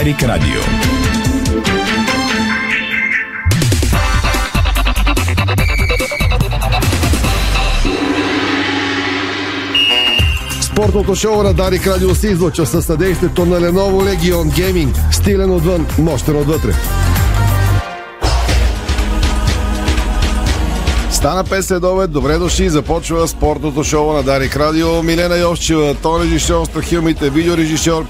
Дарик Радио. Спортното шоу на Дарик Радио се излъчва със съдействието на Lenovo Legion Gaming. Стилен отвън, мощен отвътре. Стана 5 следове, добре дошли, започва спортното шоу на Дарик Радио. Милена Йовчева, тон режисьор, страхилмите, видеорежисьор,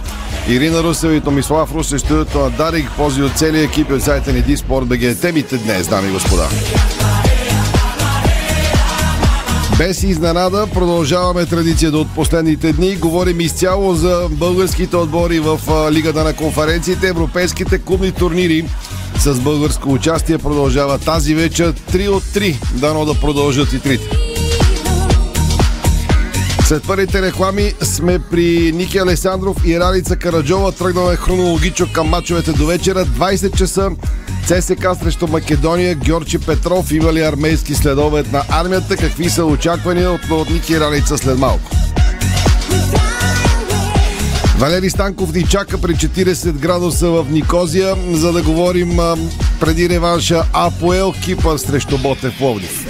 Ирина Русева и Томислав Русе, студиото на Дарик, пози от целия екип от сайта ни Диспорт БГ. Темите днес, дами и господа. Без изненада продължаваме традицията от последните дни. Говорим изцяло за българските отбори в Лигата на конференциите, европейските клубни турнири с българско участие продължава тази вечер 3 от 3. Дано да продължат и трите. След първите реклами сме при Ники Алесандров и Ралица Караджова. Тръгнаме хронологично към мачовете до вечера. 20 часа ЦСК срещу Македония. Георги Петров има ли армейски следовет на армията? Какви са очаквания от, от Ники Ралица след малко? Валери Станков ни чака при 40 градуса в Никозия, за да говорим преди реванша Апоел Кипър срещу Ботев Пловдив.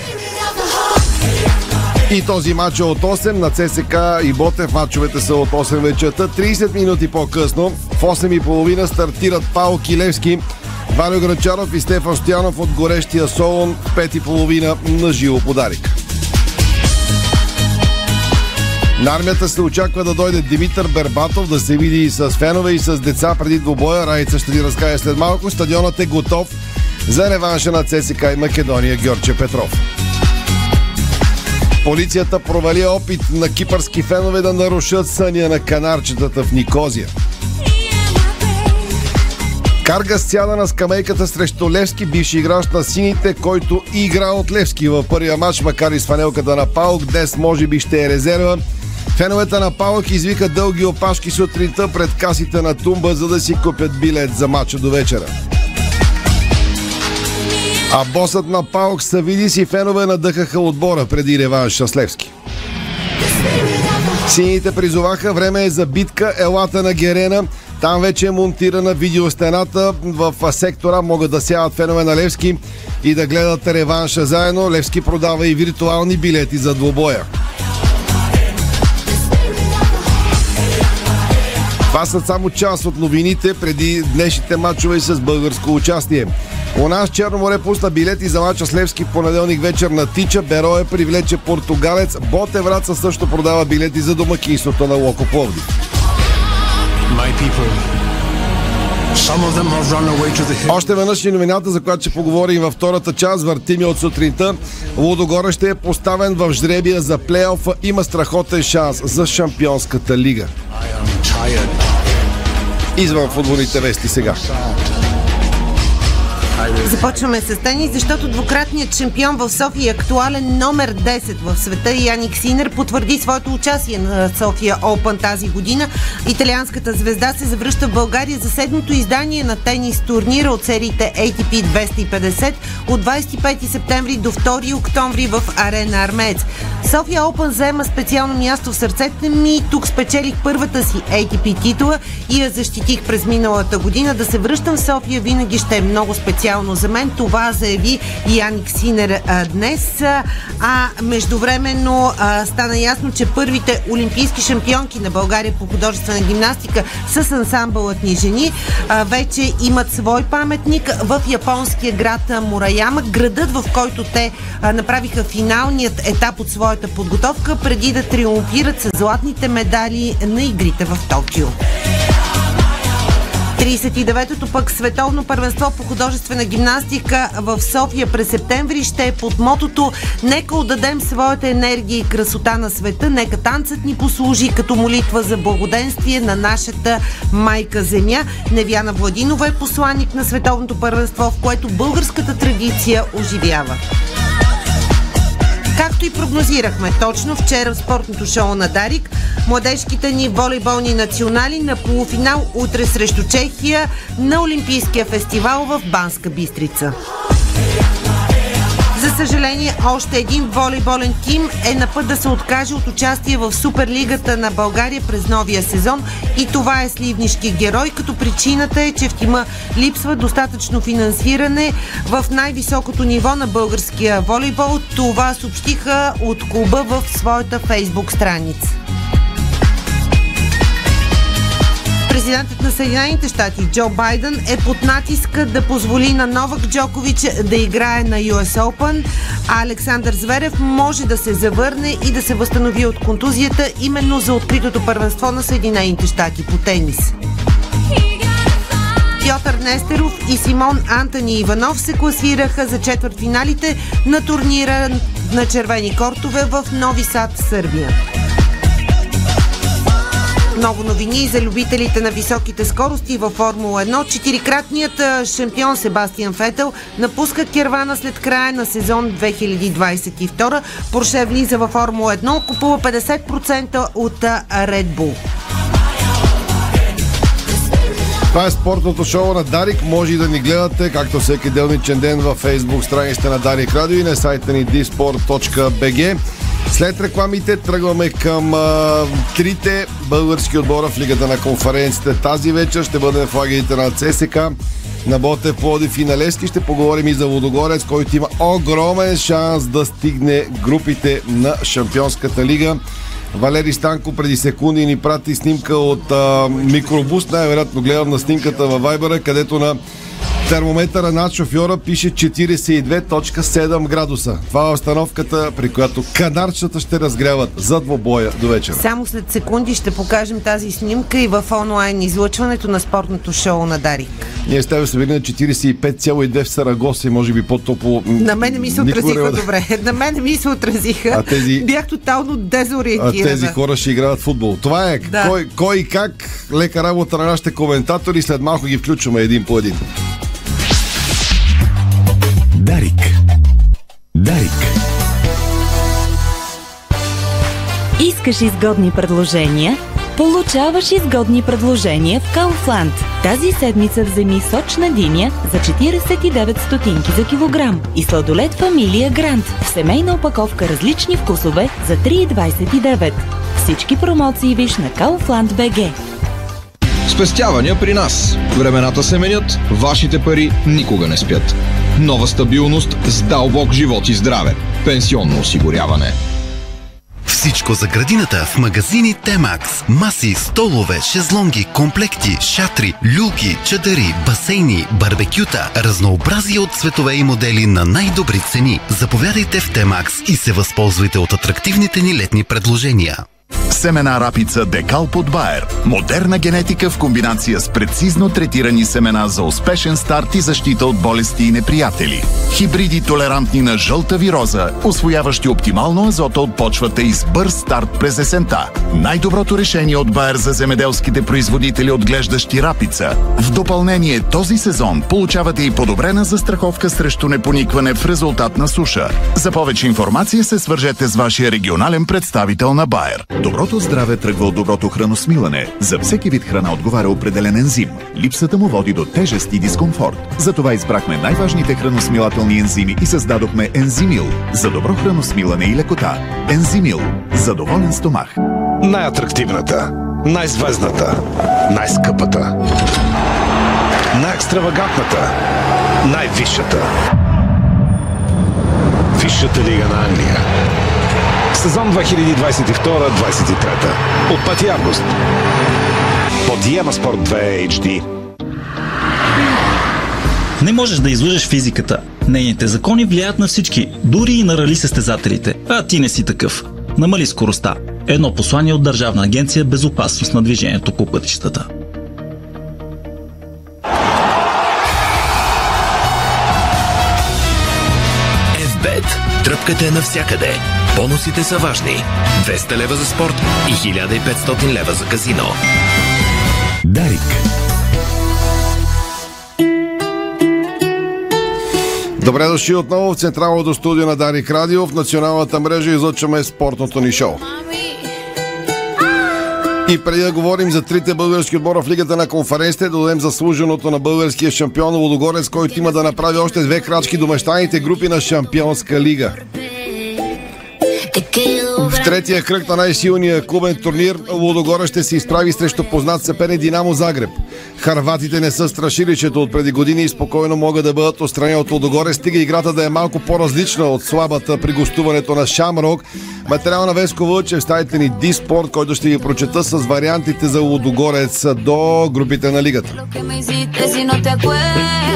И този матч е от 8 на ЦСК и Ботев. Матчовете са от 8 вечерта. 30 минути по-късно в 8.30 стартират Пао Килевски, Валю Грачаров и Стефан Стоянов от горещия Солон в 5.30 на живо подарик. На армията се очаква да дойде Димитър Бербатов да се види и с фенове и с деца преди двобоя. Раница ще ни разкаже след малко. Стадионът е готов за реванша на ЦСК и Македония Георгия Петров. Полицията провали опит на кипърски фенове да нарушат съня на канарчетата в Никозия. Карга сяда на скамейката срещу Левски, бивши играч на сините, който игра от Левски в първия матч, макар и с фанелката на Паук. Днес може би ще е резерва. Феновете на Паук извика дълги опашки сутринта пред касите на Тумба, за да си купят билет за матча до вечера. А босът на Паук Савидис и фенове надъхаха отбора преди реванш с Левски. Сините призоваха време е за битка, елата на Герена. Там вече е монтирана видеостената. В сектора могат да сяват фенове на Левски и да гледат реванша заедно. Левски продава и виртуални билети за двобоя. Това са само част от новините преди днешните матчове с българско участие. У нас Черно море пусна билети за мача с Левски понеделник вечер на Тича. Берое привлече португалец. Боте Враца също продава билети за домакинството на Локо Пловдив. Още веднъж и новината, за която ще поговорим във втората част. Въртими от сутринта. Лудогора ще е поставен в жребия за плейофа. Има страхотен шанс за Шампионската лига. Извън футболните вести сега. Започваме с тенис, защото двукратният шампион в София и актуален номер 10 в света Яник Синер потвърди своето участие на София Open тази година. Италианската звезда се завръща в България за седмото издание на тенис турнира от сериите ATP 250 от 25 септември до 2 октомври в Арена Армец. София Open взема специално място в сърцете ми. Тук спечелих първата си ATP титла и я защитих през миналата година. Да се връщам в София винаги ще е много специално специално за мен. Това заяви Яник Синер а, днес. А междувременно а, стана ясно, че първите олимпийски шампионки на България по художествена гимнастика с ансамбълът ни жени а, вече имат свой паметник в японския град Мураяма, градът в който те а, направиха финалният етап от своята подготовка преди да триумфират с златните медали на игрите в Токио. 39-то пък световно първенство по художествена гимнастика в София през септември ще е под мотото Нека отдадем своята енергия и красота на света, нека танцът ни послужи като молитва за благоденствие на нашата майка земя. Невяна Владинова е посланник на световното първенство, в което българската традиция оживява. Както и прогнозирахме точно вчера в спортното шоу на Дарик, младежките ни волейболни национали на полуфинал утре срещу Чехия на Олимпийския фестивал в Банска Бистрица. Съжаление, още един волейболен тим е на път да се откаже от участие в Суперлигата на България през новия сезон и това е сливнишки герой, като причината е, че в тима липсва достатъчно финансиране в най-високото ниво на българския волейбол. Това съобщиха от клуба в своята фейсбук страница. Президентът на Съединените щати Джо Байден е под натиска да позволи на Новак Джокович да играе на US Open, а Александър Зверев може да се завърне и да се възстанови от контузията именно за откритото първенство на Съединените щати по тенис. Пьотър Нестеров и Симон Антони Иванов се класираха за четвъртфиналите на турнира на червени кортове в Нови Сад, Сърбия. Много новини за любителите на високите скорости във Формула 1. Четирикратният шампион Себастиан Фетел напуска Кервана след края на сезон 2022. Порше влиза във Формула 1, купува 50% от Red Bull. Това е спортното шоу на Дарик. Може и да ни гледате, както всеки делничен ден във Facebook страницата на Дарик Радио и на сайта ни disport.bg. След рекламите тръгваме към а, трите български отбора в Лигата на конференците. Тази вечер ще бъдем в лагерите на ЦСК, на Ботев, Плодив и на Лески. Ще поговорим и за Водогорец, който има огромен шанс да стигне групите на Шампионската лига. Валери Станко преди секунди ни прати снимка от а, микробус. Най-вероятно гледам на снимката във Вайбера, където на Термометъра над шофьора пише 42.7 градуса. Това е установката, при която канарчета ще разгряват за двобоя до вечера. Само след секунди ще покажем тази снимка и в онлайн излъчването на спортното шоу на Дарик. Ние с тебе се били на 45,2 в Сарагоса може би по-топло. На мен ми се отразиха не... добре. На мен ми се отразиха. А тези... Бях тотално дезориентирана. А тези хора ще играят футбол. Това е да. кой, кой и как. Лека работа на нашите коментатори. След малко ги включваме един по един. Дарик. Дарик. Искаш изгодни предложения? Получаваш изгодни предложения в Кауфланд. Тази седмица вземи сочна диня за 49 стотинки за килограм и сладолет фамилия Грант в семейна опаковка различни вкусове за 3,29. Всички промоции виж на Kaufland BG. Спестявания при нас. Времената се менят, вашите пари никога не спят. Нова стабилност с дълбок живот и здраве. Пенсионно осигуряване. Всичко за градината в магазини Темакс. Маси, столове, шезлонги, комплекти, шатри, люлки, чадъри, басейни, барбекюта, разнообразие от цветове и модели на най-добри цени. Заповядайте в Темакс и се възползвайте от атрактивните ни летни предложения. Семена рапица Декал под Байер. Модерна генетика в комбинация с прецизно третирани семена за успешен старт и защита от болести и неприятели. Хибриди толерантни на жълта вироза, освояващи оптимално азота от почвата и с бърз старт през есента. Най-доброто решение от Байер за земеделските производители отглеждащи рапица. В допълнение този сезон получавате и подобрена застраховка срещу непоникване в резултат на суша. За повече информация се свържете с вашия регионален представител на Байер. Доброто здраве тръгва от доброто храносмилане. За всеки вид храна отговаря определен ензим. Липсата му води до тежест и дискомфорт. Затова избрахме най-важните храносмилателни ензими и създадохме Ензимил за добро храносмилане и лекота. Ензимил за доволен стомах. Най-атрактивната, най-звездната, най-скъпата, най-екстравагантната, най-висшата. Висшата лига на Англия Сезон 2022-2023. От 5 август. По Диема Спорт 2 HD. Не можеш да излъжеш физиката. Нейните закони влияят на всички, дори и на рали състезателите. А ти не си такъв. Намали скоростта. Едно послание от Държавна агенция Безопасност на движението по пътищата. Тръпката е навсякъде. Бонусите са важни. 200 лева за спорт и 1500 лева за казино. Дарик. Добре дошли отново в Централното студио на Дарик Радио. В националната мрежа излъчваме спортното ни шоу. И преди да говорим за трите български отбора в Лигата на конференците, да дадем заслуженото на българския шампион Лодогорец, който има да направи още две крачки до мещаните групи на Шампионска лига. В третия кръг на най-силния клубен турнир Лудогора ще се изправи срещу познат съперник Динамо Загреб. Харватите не са страшилището от преди години и спокойно могат да бъдат отстранени от Лудогоре, стига играта да е малко по-различна от слабата при гостуването на Шамрок. Материал на Веско Вълчев, стаите ни Диспорт, който ще ви прочета с вариантите за Лудогорец до групите на лигата.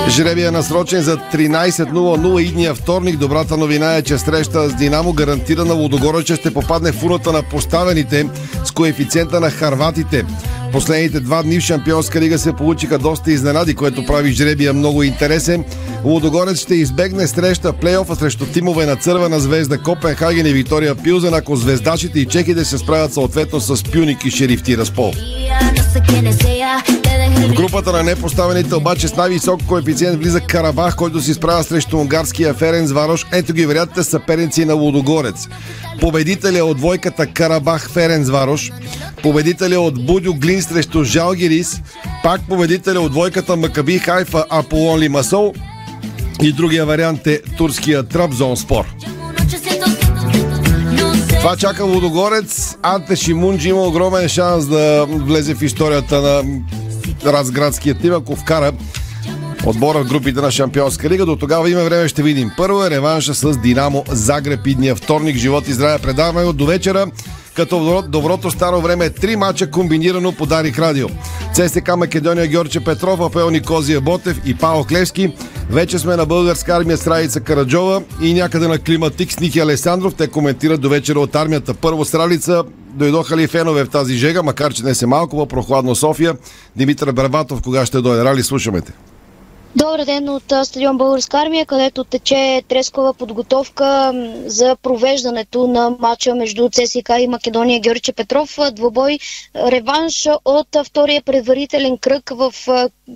Жребия е насрочен за 13.00 идния вторник. Добрата новина е, че среща с Динамо гарантирана Лудогорече ще попадне в фуната на поставените с коефициента на харватите. Последните два дни в Шампионска лига се получиха доста изненади, което прави жребия много интересен. Лудогорец ще избегне среща плейофа срещу тимове на Цървена звезда Копенхаген и Виктория Пилзен, ако звездачите и чехите се справят съответно с Пюник и Шериф Тираспол. В групата на непоставените обаче с най-висок коефициент влиза Карабах, който се изправя срещу унгарския Ференц Варош. Ето ги вероятните съперници на Лудогорец. Победителя от двойката Карабах Ференц Варош, победителя от Будю Глин срещу Жалгирис, пак победителя от двойката Макаби Хайфа Аполон Лимасол и другия вариант е турския Трабзон Спор. Това чака Лудогорец. Анте Шимунджи има огромен шанс да влезе в историята на разградския тим, ако вкара отбора в групите на Шампионска лига. До тогава има време, ще видим. Първо е реванша с Динамо Загреб идния вторник. Живот и здраве предаваме от до вечера като в доброто старо време три мача комбинирано по Дарик Радио. ЦСК Македония Георче Петров, Апел Никозия Ботев и Пао Клевски. Вече сме на българска армия с Караджова и някъде на Климатик с Ники Алесандров. Те коментират до вечера от армията. Първо Стралица, дойдоха ли фенове в тази жега, макар че не се малко, по-прохладно София. Димитър Барбатов, кога ще дойде? Рали, слушаме те. Добър ден от стадион Българска армия, където тече трескова подготовка за провеждането на матча между ЦСК и Македония Георгиче Петров. Двобой реванш от втория предварителен кръг в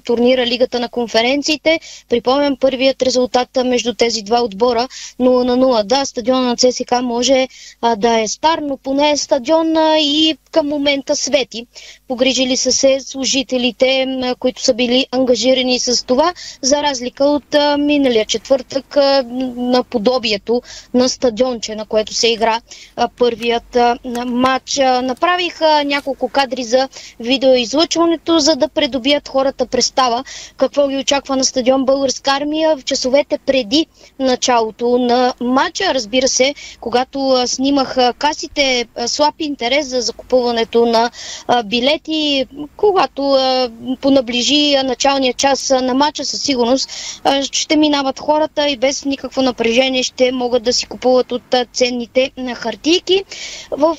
турнира Лигата на конференциите. Припомням първият резултат между тези два отбора 0 на 0. Да, стадион на ЦСК може да е стар, но поне е стадион и към момента свети. Погрижили са се служителите, които са били ангажирани с това за разлика от а, миналия четвъртък а, на подобието на стадионче, на което се игра а, първият а, матч. А, направих а, няколко кадри за видеоизлъчването, за да придобият хората представа какво ги очаква на стадион Българска армия в часовете преди началото на матча. Разбира се, когато а, снимах а, касите, а, слаб интерес за закупуването на билети, когато понаближи началния час на матча с със сигурност ще минават хората и без никакво напрежение ще могат да си купуват от ценните хартийки. В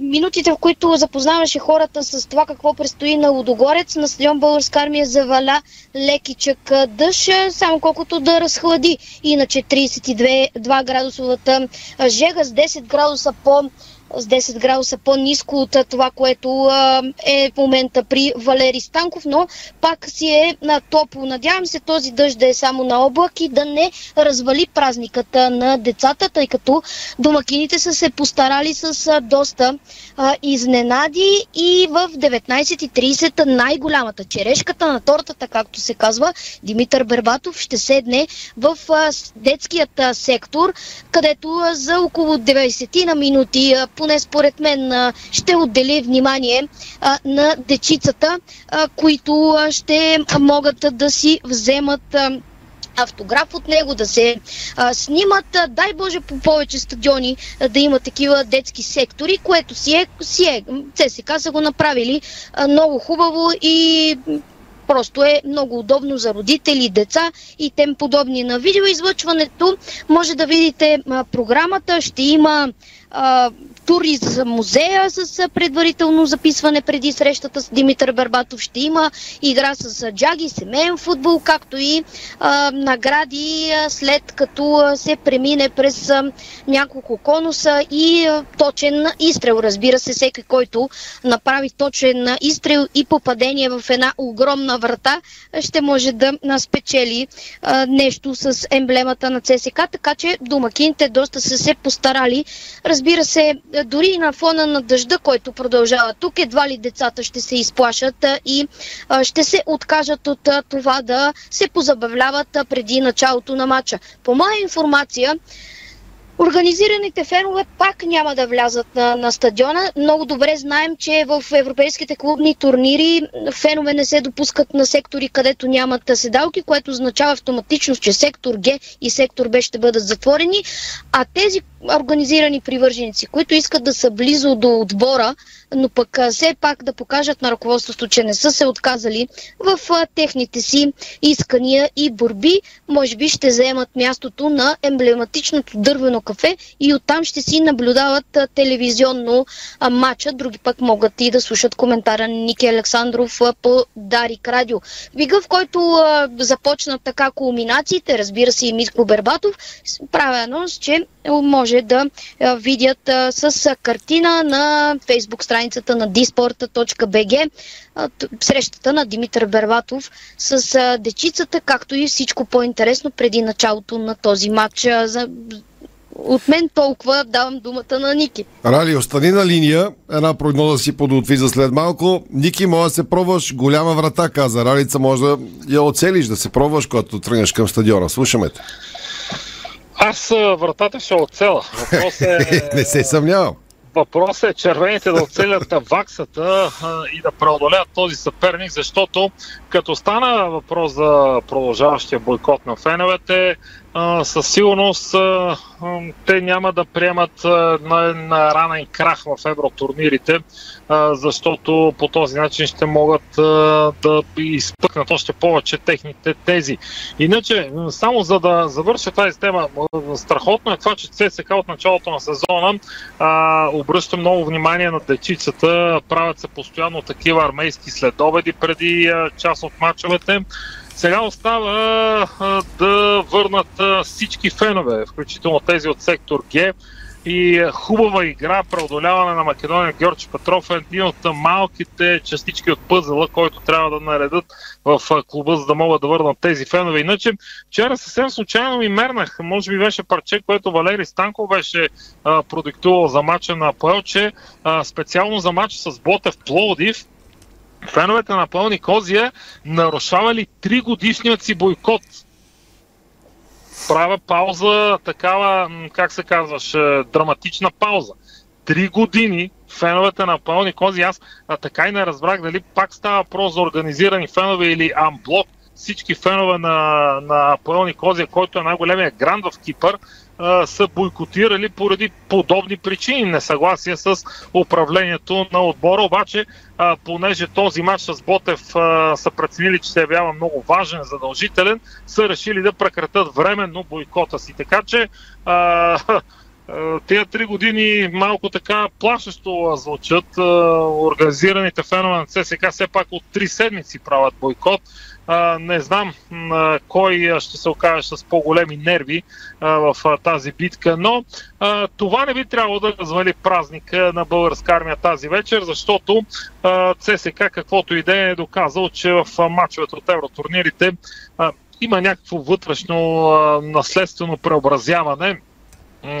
минутите, в които запознаваше хората с това какво предстои на Лудогорец, на стадион Българска армия заваля лекичък дъжд, само колкото да разхлади. Иначе 32 градусовата жега с 10 градуса по с 10 градуса по-низко от това, което е в момента при Валери Станков, но пак си е на топло. Надявам се този дъжд да е само на облак и да не развали празниката на децата, тъй като домакините са се постарали с доста изненади и в 19.30 най-голямата черешката на тортата, както се казва, Димитър Бербатов ще седне в детският сектор, където за около 90 на минути поне според мен ще отдели внимание на дечицата, които ще могат да си вземат автограф от него, да се а, снимат. Дай Боже по повече стадиони а, да има такива детски сектори, което си е, си е. ЦСК са го направили а, много хубаво и Просто е много удобно за родители, деца и тем подобни. На видеоизлъчването може да видите а, програмата. Ще има а, тури за музея с предварително записване преди срещата с Димитър Барбатов. Ще има игра с джаги, семейен футбол, както и а, награди след като се премине през а, няколко конуса и а, точен изстрел. Разбира се, всеки, който направи точен изстрел и попадение в една огромна врата, ще може да спечели а, нещо с емблемата на ЦСК, така че домакините доста са се постарали. Разбира се, дори и на фона на дъжда, който продължава тук, едва ли децата ще се изплашат а, и ще се откажат от а, това да се позабавляват преди началото на матча. По моя информация, Организираните фенове пак няма да влязат на, на стадиона. Много добре знаем, че в европейските клубни турнири фенове не се допускат на сектори, където нямат седалки, което означава автоматично, че сектор Г и сектор Б ще бъдат затворени, а тези организирани привърженици, които искат да са близо до отбора, но пък все пак да покажат на ръководството, че не са се отказали в техните си искания и борби, може би ще заемат мястото на емблематичното дървено кафе и оттам ще си наблюдават телевизионно матча. Други пък могат и да слушат коментара на Ники Александров по Дарик Радио. Вига, в който започнат така кулминациите, разбира се и Митко Бербатов, правя анонс, че може да видят с картина на фейсбук страницата на disporta.bg срещата на Димитър Бербатов с дечицата, както и всичко по-интересно преди началото на този матч. За от мен толкова давам думата на Ники. Рали, остани на линия. Една прогноза си подготви за след малко. Ники, може да се пробваш. Голяма врата, каза. Ралица може да я оцелиш, да се пробваш, когато тръгнеш към стадиона. Слушаме те. Аз вратата ще оцела. Въпрос е... Не се съмнявам. Въпросът е червените да оцелят ваксата а, и да преодолеят този съперник, защото като стана въпрос за продължаващия бойкот на феновете, със сигурност те няма да приемат а, на, на ранен крах в евротурнирите, защото по този начин ще могат да изпъкнат още повече техните тези. Иначе, само за да завърша тази тема, страхотно е това, че ЦСК от началото на сезона а, обръща много внимание на дечицата, правят се постоянно такива армейски следобеди преди част от мачовете. Сега остава да върнат всички фенове, включително тези от сектор Г. И хубава игра, преодоляване на Македония. Георги Петров е един от малките частички от пъзела, който трябва да наредат в клуба, за да могат да върнат тези фенове. Иначе, вчера съвсем случайно ми мернах. Може би беше парче, което Валери Станко беше продиктувал за мача на Пълче, а, специално за мача с Ботев Пловдив феновете на Пълни Козия нарушавали 3 годишният си бойкот. Правя пауза, такава, как се казваш, драматична пауза. Три години феновете на Пълни Кози, аз а, така и не разбрах дали пак става въпрос за организирани фенове или амблок. Всички фенове на, на Пълни Козия, който е най-големия гранд в Кипър, са бойкотирали поради подобни причини. Несъгласие с управлението на отбора. Обаче, а, понеже този матч с Ботев а, са преценили, че се явява много важен, задължителен, са решили да прекратят временно бойкота си. Така че а, Тия три години малко така плашещо звучат. Организираните фенове на ЦСК все пак от три седмици правят бойкот. Не знам кой ще се окаже с по-големи нерви в тази битка, но това не би трябвало да развали празника на българска армия тази вечер, защото ЦСК каквото и да е доказал, че в а, мачовете от евротурнирите има някакво вътрешно наследствено преобразяване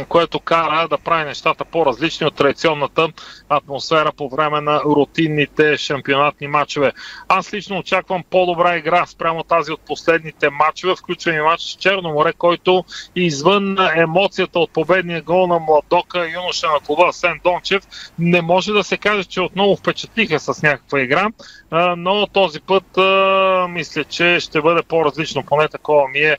което кара да прави нещата по-различни от традиционната атмосфера по време на рутинните шампионатни матчове. Аз лично очаквам по-добра игра спрямо тази от последните матчове, включва и матч с Черно море, който извън емоцията от победния гол на Младока, юноша на клуба Сен Дончев, не може да се каже, че отново впечатлиха с някаква игра, но този път мисля, че ще бъде по-различно, поне такова ми е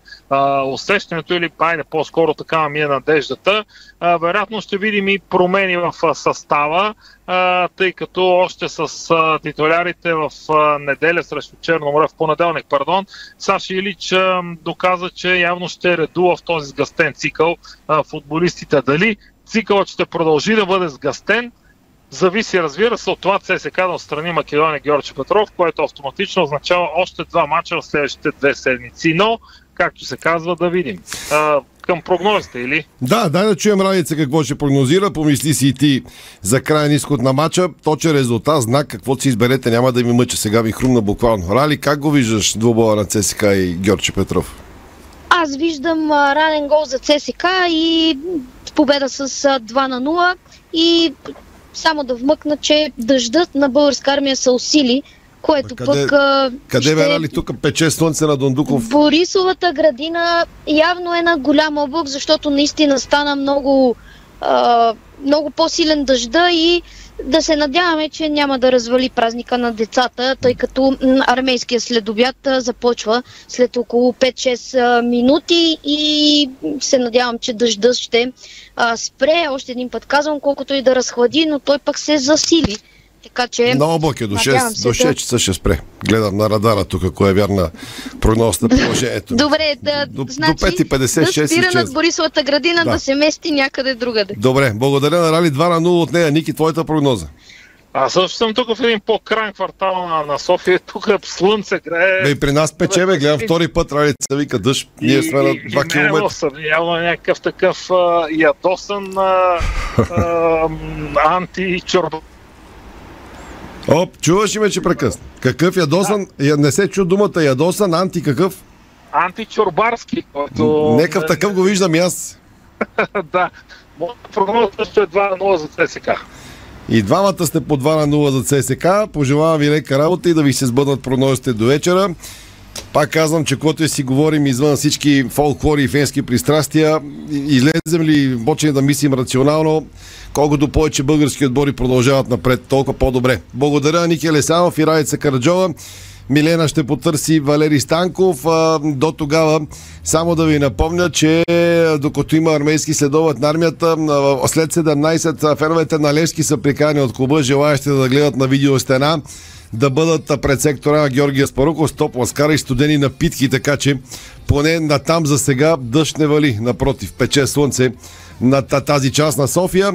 усещането или пайде по-скоро такава ми е надежда кризата. А, вероятно ще видим и промени в а, състава, а, тъй като още с а, титулярите в а, неделя срещу Черноморе, в понеделник, пардон, Саши Илич а, доказа, че явно ще редува в този сгъстен цикъл а, футболистите. Дали цикълът ще продължи да бъде сгъстен, Зависи, разбира се, от това ЦСК да отстрани Македония Георги Петров, което автоматично означава още два мача в следващите две седмици. Но, както се казва, да видим. А, към прогнозите, или? Да, дай да чуем Радица какво ще прогнозира. Помисли си и ти за крайен изход на матча. Точен резултат, знак, каквото си изберете, няма да ми мъча. Сега ви хрумна буквално. Рали, как го виждаш двубоя на ЦСК и Георги Петров? Аз виждам ранен гол за ЦСК и победа с 2 на 0 И само да вмъкна, че дъждът на българска армия са усили, което Къде- пък... а, Къде ще- бе, тук пече слънце на Дондуков? Борисовата градина явно е на голям облак, защото наистина стана много, а, много по-силен дъжда и да се надяваме, че няма да развали празника на децата, тъй като армейския следобят а, започва след около 5-6 а, минути и се надявам, че дъжда ще а, спре. Още един път казвам, колкото и да разхлади, но той пък се засили. Така че... На облак е до 6, надявам се до 6 часа ще спре. Гледам на радара тук, ако е вярна прогноз на положението. Добре, да, До- до значи, 5.56 да спира над Борисовата градина, Да. да. се мести някъде другаде. Добре, благодаря на Рали 2 на 0 от нея. Ники, твоята прогноза? Аз също съм тук в един по-крайен квартал на, на София. Тук слънце грее. Бе, и при нас пече, бе, гледам втори път, Ралица вика дъжд. Ние сме на 2 и км. съм явно някакъв такъв а, ядосан а, а, анти-чорба. Оп, чуваш ли ме, че прекъсна? Какъв ядосан? Я- Не се чу думата ядосан, анти какъв? Античорбарски, който... Некъв такъв го виждам и аз. да. Моята прогноза също е 2 на 0 за ЦСКА. И двамата сте по 2 на 0 за ЦСК. Пожелавам ви лека работа и да ви се сбъднат прогнозите до вечера. Пак казвам, че когато си говорим извън всички фолклори и фенски пристрастия, излезем ли, почнем да мислим рационално, колкото повече български отбори продължават напред, толкова по-добре. Благодаря Ники Лесанов и Райца Караджова. Милена ще потърси Валери Станков. До тогава само да ви напомня, че докато има армейски следоват на армията, след 17 феновете на Левски са прикани от клуба, желаящи да гледат на видеостена да бъдат пред сектора на Георгия Спаруков с топ ласкара и студени напитки, така че поне на там за сега дъжд не вали. Напротив, пече слънце на та- тази част на София.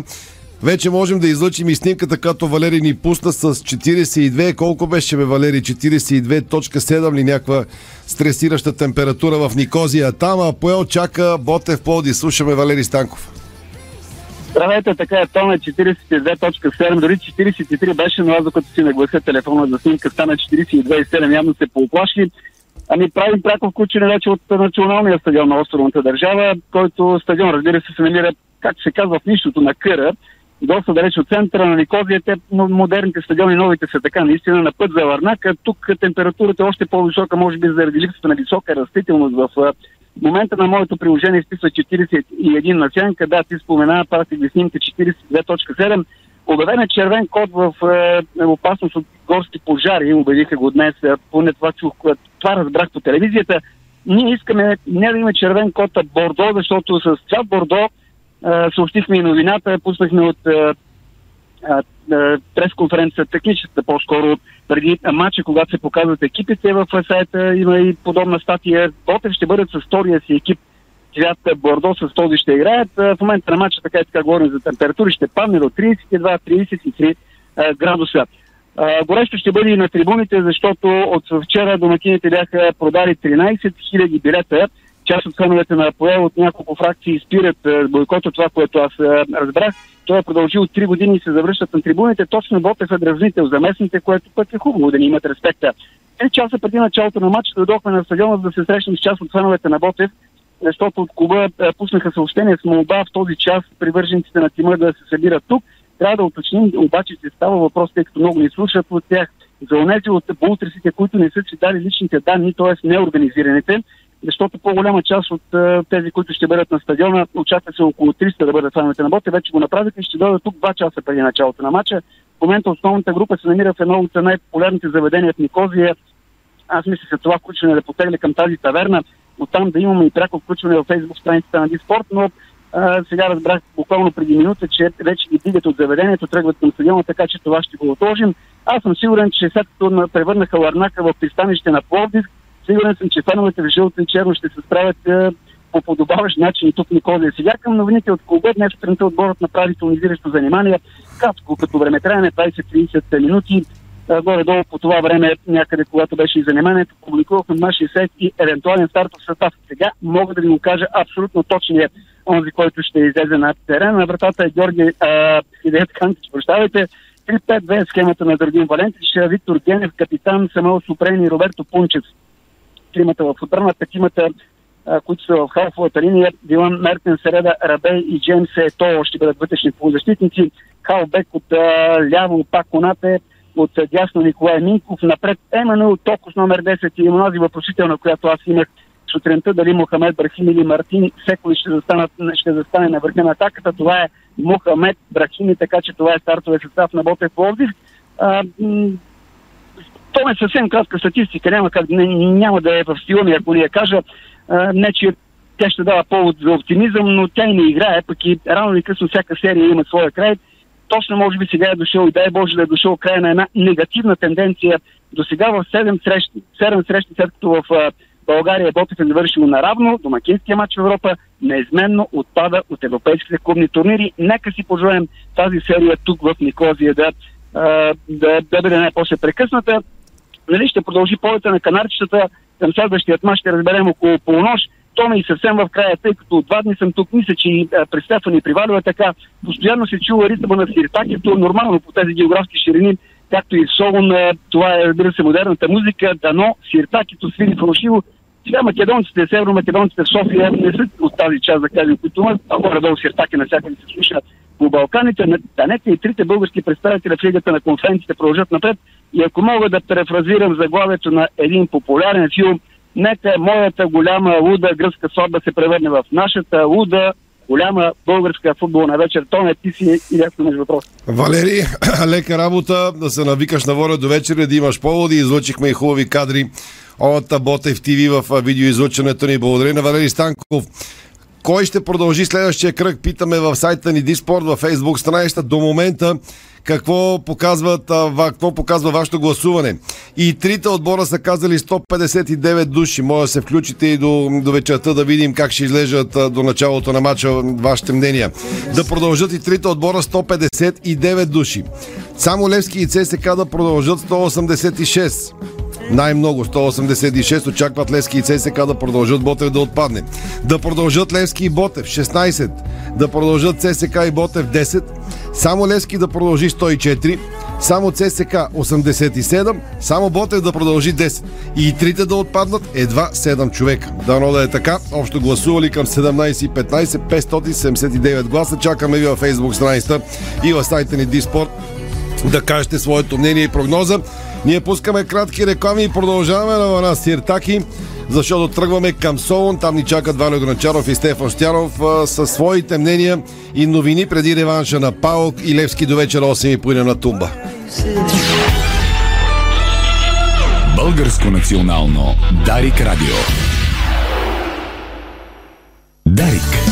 Вече можем да излъчим и снимката, като Валери ни пусна с 42. Колко беше бе, Валери? 42.7 ли някаква стресираща температура в Никозия? Там а Поел чака Ботев Плоди. Слушаме Валери Станков. Здравейте, така е тона 42.7, дори 43 беше, но аз докато си наглася телефона за снимка стана 42.7, явно се пооплаши. Ами правим пряко включене вече от националния стадион на островната държава, който стадион, разбира се, се намира, как се казва, в нищото на Къра, доста далеч от центъра на Никозия. Те, модерните стадиони, новите са така, наистина на път за Варнака. Тук температурата е още по-висока, може би заради липсата на висока растителност в в момента на моето приложение изписва 41 на сянка. Да, ти спомена, пратих ви снимка 42.7. Обявен е червен код в е, опасност от горски пожари, убедиха го днес, е, поне това чух, е, това разбрах по телевизията. Ние искаме не да има червен код, а бордо, защото с цвят бордо е, съобщихме и новината, пуснахме от е, пресконференция, техническата по-скоро, преди матча, когато се показват екипите в сайта, има и подобна статия. Ботев ще бъдат с втория си екип. Цвят Бордо с този ще играят. В момента на матча, така и така говорим за температури, ще падне до 32-33 а, градуса. Горещо ще бъде и на трибуните, защото от вчера домакините бяха продали 13 000 билета. Част от феновете на Поел от няколко фракции спират бойкота, това, което аз разбрах. Той е продължил 3 години и се завръщат на трибуните. Точно Ботев е дразнител за местните, което пък е хубаво да ни имат респекта. Три часа преди началото на матча дойдохме на стадиона за да се срещнем с част от феновете на Ботев, защото от клуба е, пуснаха съобщение с молба в този час привържениците на тима да се събират тук. Трябва да уточним, обаче се става въпрос, тъй като много ни слушат от тях, за онези от бултрисите, които не са си дали личните данни, т.е. неорганизираните, защото по-голяма част от а, тези, които ще бъдат на стадиона, очаква се около 300 да бъдат феновете на Боте, вече го направиха и ще дойдат тук 2 часа преди началото на матча. В момента основната група се намира в едно от най-популярните заведения в Никозия. Аз мисля се това включване да потегля към тази таверна, оттам да имаме и пряко включване в фейсбук страницата на Диспорт, но а, сега разбрах буквално преди минута, че вече ги дигат от заведението, тръгват към стадиона, така че това ще го отложим. Аз съм сигурен, че след като на- превърнаха Ларнака в пристанище на Пловдив, сигурен съм, че феновете в жълто и черно ще се справят е, по подобаващ начин и тук в Никозия. Сега към новините от клуба. Днес сутринта отборът направи тонизиращо занимание. Кратко, като времетраене 20-30 минути. А, Горе-долу по това време, някъде когато беше и заниманието, публикувахме нашия сайт и евентуален стартов състав. Сега мога да ви го кажа абсолютно точния онзи, който ще излезе на терен. На вратата е Георги Хидеят Кантич, прощавайте. 3-5-2 схемата на Дъргин Валентич, Виктор Генев, капитан Самел Супрен и Роберто Пунчев тримата в отбрана, петимата, които са в халфовата линия, Дилан Мертен, Середа, Рабей и Джеймс Ето ще бъдат вътрешни полузащитници. Халбек от а, ляво, пак Конате, от дясно Николай Минков, напред Емануил Токос номер 10 и онази въпросителна, която аз имах сутринта, дали Мохамед Брахим или Мартин Секоли ще, застанат, ще застане на върха на атаката. Това е Мохамед Брахими, така че това е стартове състав на Ботев Пловдив. То е съвсем кратка статистика, няма, как, не, няма да е в стила ми, ако не я кажа. А, не, че тя ще дава повод за оптимизъм, но тя и не играе, пък и рано или късно всяка серия има своя край. Точно може би сега е дошъл и дай Боже да е дошъл края на една негативна тенденция. До сега в 7 срещи, 7 срещи, след като в а, България Ботев е завършил наравно, домакинския матч в Европа неизменно отпада от европейските клубни турнири. Нека си пожелаем тази серия тук в Никозия да, да, да бъде най-после прекъсната. Нали ще продължи полета на канарчетата към следващият мач, ще разберем около полунощ. То ме и съвсем в края, тъй като два дни съм тук, мисля, че и а, през Стефани привалива така. Постоянно се чува ритъма на сиртакето, нормално по тези географски ширини, както и а, това е, разбира се, модерната музика, дано сиртакето свири фалшиво. Сега македонците, северо-македонците в София не са от тази част, да кажем, които имат, а горе-долу сиртаки навсякъде се слуша по Балканите. На- Да нека и трите български представители в Лигата на конференциите продължат напред. И ако мога да префразирам заглавието на един популярен филм, нека моята голяма луда гръцка сватба се превърне в нашата луда голяма българска футболна вечер. Тоне, ти си и ясно между въпрос. Валери, лека работа, да се навикаш на воля до вечера, да имаш поводи. Излъчихме и хубави кадри от Ботев ТВ в видеоизлъчването ни. Благодаря на Валери Станков. Кой ще продължи следващия кръг? Питаме в сайта ни Диспорт, във Facebook страницата. До момента какво, показват, какво показва вашето гласуване. И трите отбора са казали 159 души. Може да се включите и до, до вечерта да видим как ще излежат до началото на матча вашите мнения. Да продължат и трите отбора 159 души. Само Левски и ЦСК да продължат 186. Най-много 186 очакват Левски и ЦСК да продължат Ботев да отпадне. Да продължат Левски и Ботев 16. Да продължат ЦСК и Ботев 10. Само Левски да продължи 104. Само ЦСК 87. Само Ботев да продължи 10. И трите да отпаднат едва 7 човека. Дано да е така. Общо гласували към 17.15 579 гласа. Чакаме ви във Facebook страницата и в сайта ни Диспорт да кажете своето мнение и прогноза. Ние пускаме кратки реклами и продължаваме на вълна Сиртаки, защото тръгваме към Солон. Там ни чакат Валя Гранчаров и Стефан Стяров а, със своите мнения и новини преди реванша на Паук и Левски до вечера 8.30 на Тумба. Българско национално Дарик Радио. Дарик.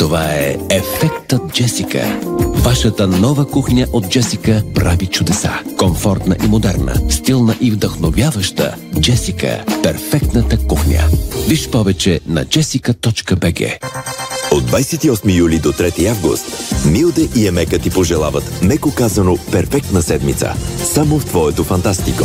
Това е Ефектът Джесика. Вашата нова кухня от Джесика прави чудеса. Комфортна и модерна, стилна и вдъхновяваща. Джесика – перфектната кухня. Виж повече на jessica.bg От 28 юли до 3 август Милде и Емека ти пожелават, меко казано, перфектна седмица. Само в твоето фантастико.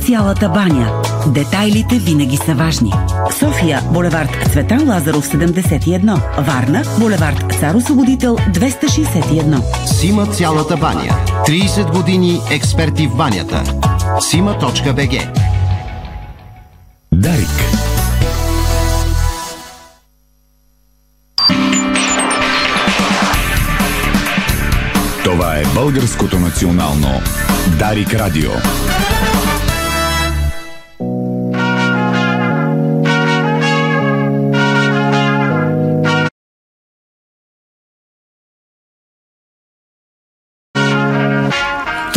Цялата баня. Детайлите винаги са важни. София, булевард Цветан Лазаров 71. Варна, булевард Цар Освободител 261. Сима цялата баня. 30 години експерти в банята. Сима.бг Дарик. Това е българското национално Дарик Радио.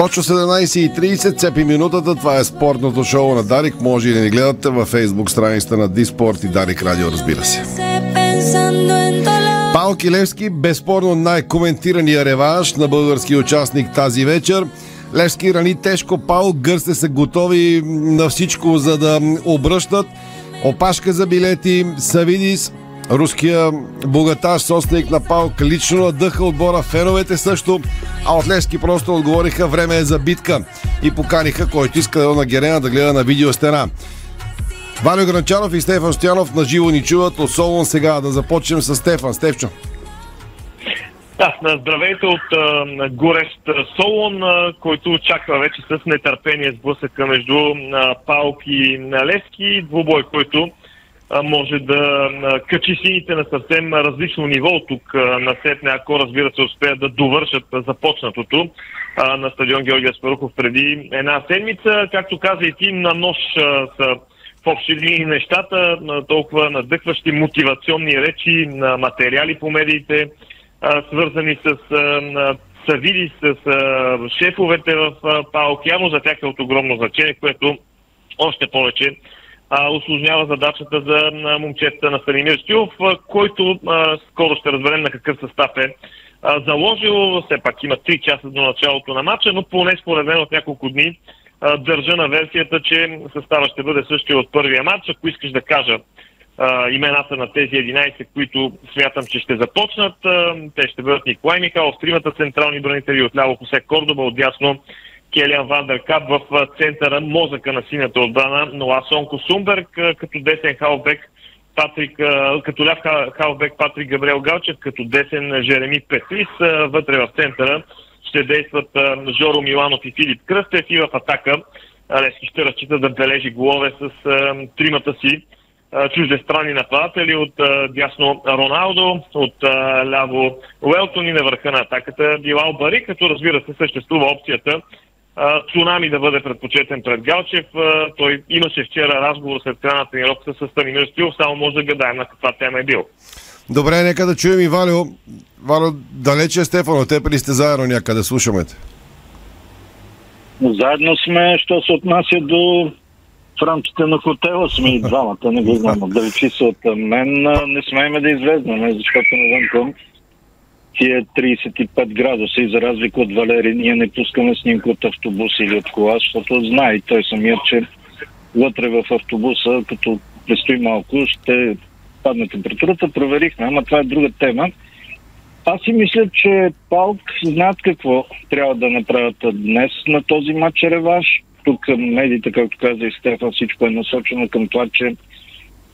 Точно 17.30 цепи минутата. Това е спортното шоу на Дарик. Може и да ни гледате във фейсбук страницата на Диспорт и Дарик Радио, разбира се. Пао Килевски, безспорно най-коментирания реванш на български участник тази вечер. Левски рани тежко, Пао гърсте са готови на всичко, за да обръщат. Опашка за билети, Савидис, руския богаташ, собственик на Паук, лично надъха отбора, феновете също, а от Левски просто отговориха време е за битка и поканиха, който иска да на Герена да гледа на видеостена. Валио Гранчаров и Стефан Стоянов на живо ни чуват от Солон сега. Да започнем с Стефан. Стефчо. Да, здравейте от а, горещ Солон, а, който очаква вече с нетърпение сблъсъка между а, Паук и Левски. Двубой, който може да качи сините на съвсем различно ниво от тук на сетне, ако разбира се успеят да довършат започнатото на стадион Георгия Спарухов преди една седмица. Както каза и ти, на нощ а, са в общи линии нещата, толкова надъхващи мотивационни речи, на материали по медиите, свързани с а, Савиди, с шефовете в ПАОК. Явно за тях е от огромно значение, което още повече а, осложнява задачата за а, момчетата на Станимир а, който скоро ще разберем на какъв състав е заложил. Все пак има 3 часа до началото на матча, но поне според мен от няколко дни държа на версията, че състава ще бъде същия от първия матч. Ако искаш да кажа имената на тези 11, които смятам, че ще започнат, те ще бъдат Николай Михайлов, тримата централни бранители от ляво Хосе Кордоба, от дясно Келиан Вандеркап в центъра мозъка на синята отбрана, но Асонко Сумберг като десен халбек, Патрик, като ляв ха- халбек Патрик Габриел Галчев, като десен Жереми Петрис, вътре в центъра ще действат Жоро Миланов и Филип Кръстев и в атака Лески ще разчита да бележи голове с тримата си чуждестранни нападатели от дясно Роналдо, от ляво Уелтон и на върха на атаката Билал Бари, като разбира се съществува опцията Цунами да бъде предпочетен пред Галчев. Той имаше вчера разговор след края на тренировката с Станимир Стилов, само може да гадаем на каква тема е бил. Добре, нека да чуем и Валио. Валио, далече е Стефан, от теб ли сте заедно някъде? Слушаме те. Заедно сме, що се отнася до в рамките на хотела сме и двамата, не го знам. Далечи са от мен, не смееме да излезнем, защото навън тия 35 градуса и за разлика от Валери, ние не пускаме снимка от автобус или от кола, защото знае и той самият, че вътре в автобуса, като предстои малко, ще падне температурата. Проверихме, ама това е друга тема. Аз си мисля, че Палк знаят какво трябва да направят днес на този матч реванш. Тук медиите, както каза и Стефан, всичко е насочено към това, че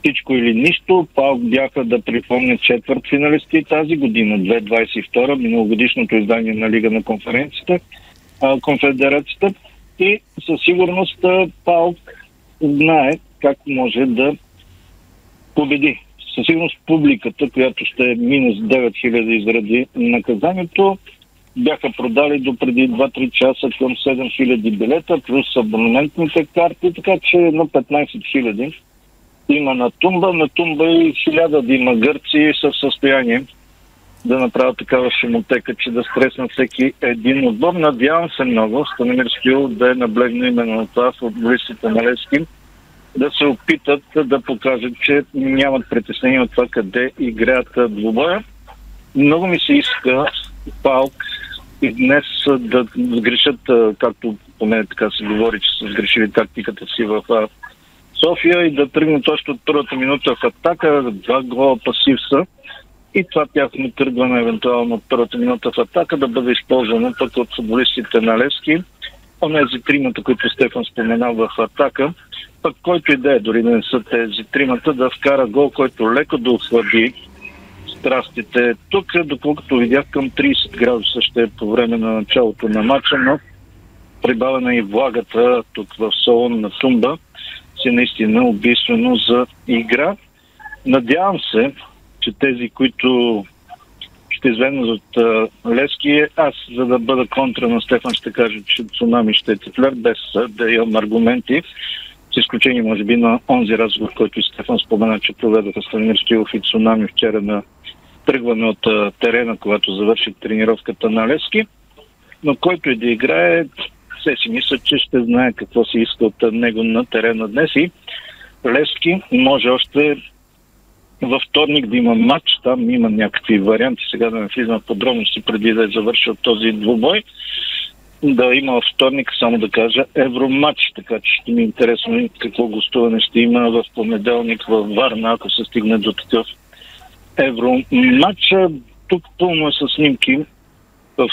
всичко или нищо. Палк бяха да припомнят четвърт финалисти тази година, 2022, миналогодишното издание на Лига на конференцията, а, конфедерацията. И със сигурност Палк знае как може да победи. Със сигурност публиката, която ще е минус 9000 заради наказанието, бяха продали до преди 2-3 часа към 7000 билета, плюс абонаментните карти, така че на 15 000 има на тумба, на тумба и 1000 да има гърци са в състояние да направят такава шумотека, че да стреснат всеки един отбор. Надявам се много Станимир Стил да е наблегна именно на това футболистите на Левски да се опитат да покажат, че нямат притеснение от това къде играят двубоя. Много ми се иска Палк и днес да сгрешат, както поне така се говори, че са сгрешили тактиката си в София и да тръгнат още от първата минута в атака, два гола пасив са и това тяхно тръгване евентуално от първата минута в атака да бъде използвано пък от футболистите на Левски. онези тримата, които Стефан спомена в атака, пък който и да е, дори не са тези тримата, да вкара гол, който леко да охлади страстите. Тук, доколкото видях към 30 градуса ще е по време на началото на матча, но прибавена и влагата тук в Солон на Тумба си наистина убийствено за игра. Надявам се, че тези, които ще изведнат от а, Лески, аз, за да бъда контра на Стефан, ще кажа, че Цунами ще е тефлер, без а, да имам аргументи, с изключение, може би, на онзи разговор, който Стефан спомена, че проведоха Станимир Стоилов и Цунами вчера на тръгване от а, терена, когато завърши тренировката на Лески. Но който и да играе, все си мисля, че ще знае какво се иска от него на терена днес. И Лески може още във вторник да има матч, там има някакви варианти, сега да не влизам подробности преди да е завършил този двубой, да има във вторник, само да кажа, евроматч, така че ще ми е интересно какво гостуване ще има в понеделник в Варна, ако се стигне до такъв евроматч. Тук пълно е с снимки в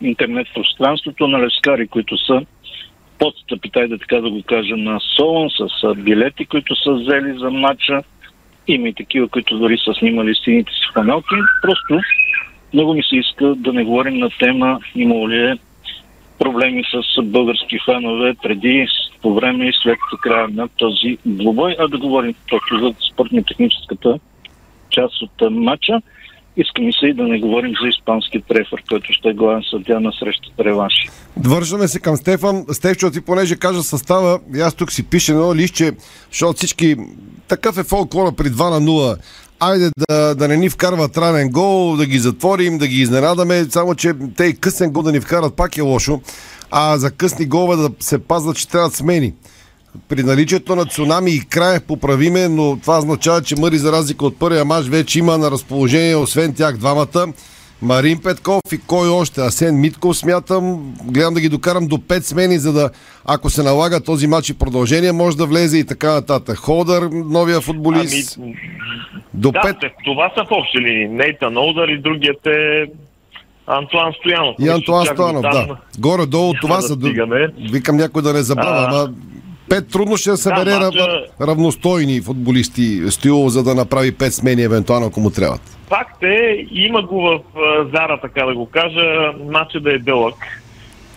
интернет пространството на лескари, които са подстъпи, да така да го кажа, на Солон, с билети, които са взели за матча. Има и такива, които дори са снимали стените си в каналки. Просто много ми се иска да не говорим на тема имало ли е проблеми с български фенове преди, по време и след края на този двубой, а да говорим точно за спортно-техническата част от матча. Искам и се и да не говорим за испански префер, който ще е главен съдя на срещата реванши. Вършваме се към Стефан. Стефчо, ти понеже кажа състава, и аз тук си пише едно лище, защото всички... Такъв е фолклора при 2 на 0. Айде да, да не ни вкарват ранен гол, да ги затворим, да ги изненадаме, само че те и късен гол да ни вкарат пак е лошо. А за късни голове да се пазват, че трябват смени при наличието на цунами и край поправиме, но това означава, че Мъри за разлика от първия мач вече има на разположение, освен тях двамата, Марин Петков и кой още? Асен Митков смятам. Гледам да ги докарам до 5 смени, за да, ако се налага този матч и продължение, може да влезе и така нататък. Холдър, новия футболист. Ами, до да, 5. те- това са в общи линии. Нейтан Олдър и другият е Антуан Стоянов. И Антуан Стоянов, да. Горе-долу това да стигаме. Викам някой да не забравя, А, ама пет трудно ще събере Да, рав... мача- равностойни футболисти Стоилов, за да направи пет смени, евентуално, ако му трябват. Факт е, има го в Зара, така да го кажа, матча да е дълъг.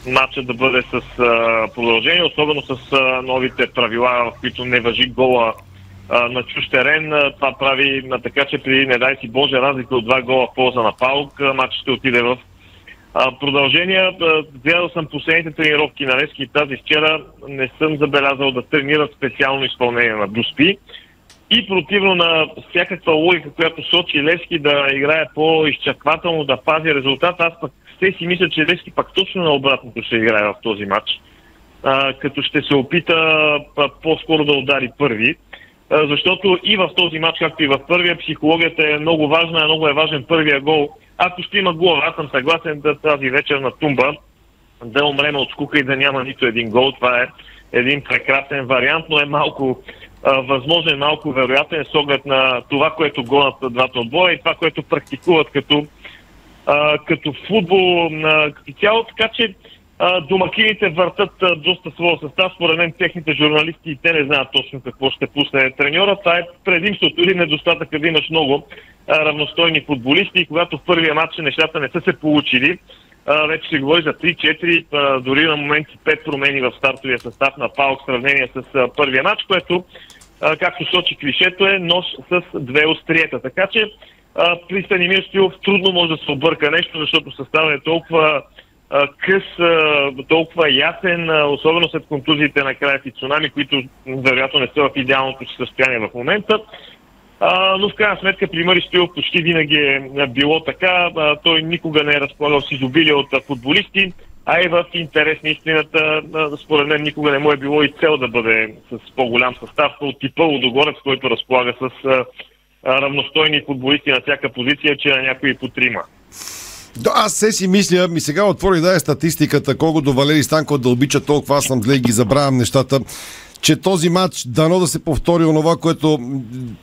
Матча да бъде с а, продължение, особено с а, новите правила, в които не въжи гола а, на чуж терен. Това прави а, така, че при, не дай си Боже, разлика от два гола в полза на Паук, матчът ще отиде в а, продължение. а, Гледал съм последните тренировки на Лески и тази вчера не съм забелязал да тренират специално изпълнение на Дуспи. И противно на всякаква логика, която сочи Левски да играе по-изчаквателно, да пази резултат, аз пък все си мисля, че Левски пак точно на обратното ще играе в този матч. А, като ще се опита а, по-скоро да удари първи. А, защото и в този матч, както и в първия, психологията е много важна, много е важен първия гол. Ако ще има гол, аз съм съгласен да тази вечер на Тумба да умрем от скука и да няма нито един гол. Това е един прекрасен вариант, но е малко а, възможен, малко вероятен с оглед на това, което гонят двата отбора и това, което практикуват като, а, като футбол а, като цяло. Така че домакините въртат доста своя състав. Според мен техните журналисти и те не знаят точно какво ще пусне треньора. Това е предимството или недостатъка да имаш много равностойни футболисти и когато в първия матч нещата не са се получили, вече се говори за 3-4, а, дори на моменти 5 промени в стартовия състав на ПАОК в сравнение с първия матч, което, както сочи клишето, е нож с две остриета. Така че при Станимир Стилов трудно може да се обърка нещо, защото съставът е толкова къс, толкова ясен, особено след контузиите на края и цунами, които вероятно не са в идеалното си състояние в момента. Но в крайна сметка при Мари Стоилов почти винаги е било така. Той никога не е разполагал с изобилие от футболисти, а и в интерес на истината, според мен никога не му е било и цел да бъде с по-голям състав от типа Лудогорец, който разполага с равностойни футболисти на всяка позиция, че на някои по трима. Да, аз се си мисля, ми сега отвори да е статистиката, колко до Валери Станков да обича толкова, аз съм зле и ги забравям нещата. че този матч дано да се повтори онова, което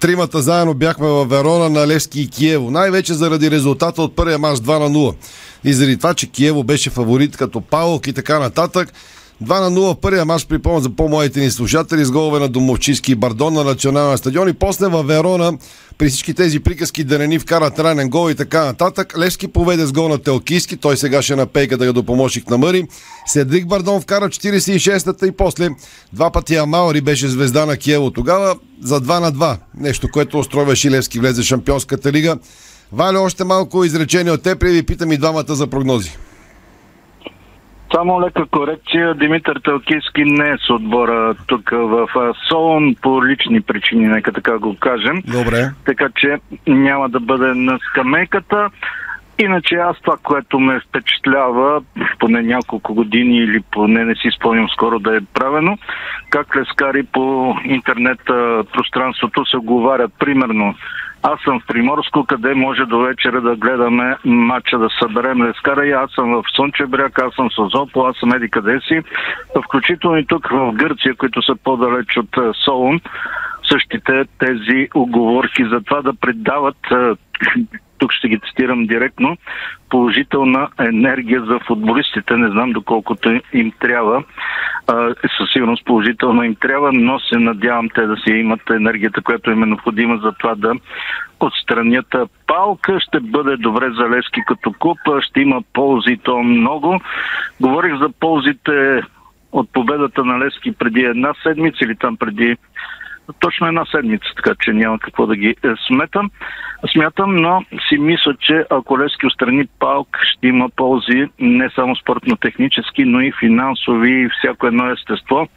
тримата заедно бяхме в Верона на Левски и Киево. Най-вече заради резултата от първия матч 2 на 0. И заради това, че Киево беше фаворит като Паулк и така нататък. 2 на 0 в първия матч, припомня за по-моите ни слушатели, с голове на Домовчиски и Бардон на националния стадион. И после във Верона, при всички тези приказки да не ни вкарат ранен гол и така нататък, Левски поведе с гол на Телкийски, той сега ще на пейка да го допомощник на Мъри. Седрик Бардон вкара 46-та и после два пъти Амаури беше звезда на Киево тогава за 2 на 2. Нещо, което устройваше Левски влезе в Шампионската лига. Валя, още малко изречение от теб и ви питам и двамата за прогнози. Само лека корекция. Димитър Талкийски не е с отбора тук в Солон по лични причини, нека така го кажем. Добре. Така че няма да бъде на скамейката. Иначе аз това, което ме впечатлява, поне няколко години или поне не си спомням скоро да е правено, как лескари по интернет пространството се оговарят. Примерно, аз съм в Приморско, къде може до вечера да гледаме матча, да съберем лескара и аз съм в Слънчев аз съм в Созопо, аз съм еди къде си. Включително и тук в Гърция, които са по-далеч от Солун, същите тези оговорки за това да предават тук ще ги цитирам директно, положителна енергия за футболистите. Не знам доколкото им трябва. със сигурност положително им трябва, но се надявам те да си имат енергията, която им е необходима за това да отстранят палка. Ще бъде добре за Левски като купа, ще има ползи то много. Говорих за ползите от победата на Левски преди една седмица или там преди точно една седмица, така че няма какво да ги е, сметам. Смятам, но си мисля, че ако Левски отстрани Палк, ще има ползи не само спортно-технически, но и финансови и всяко едно естество.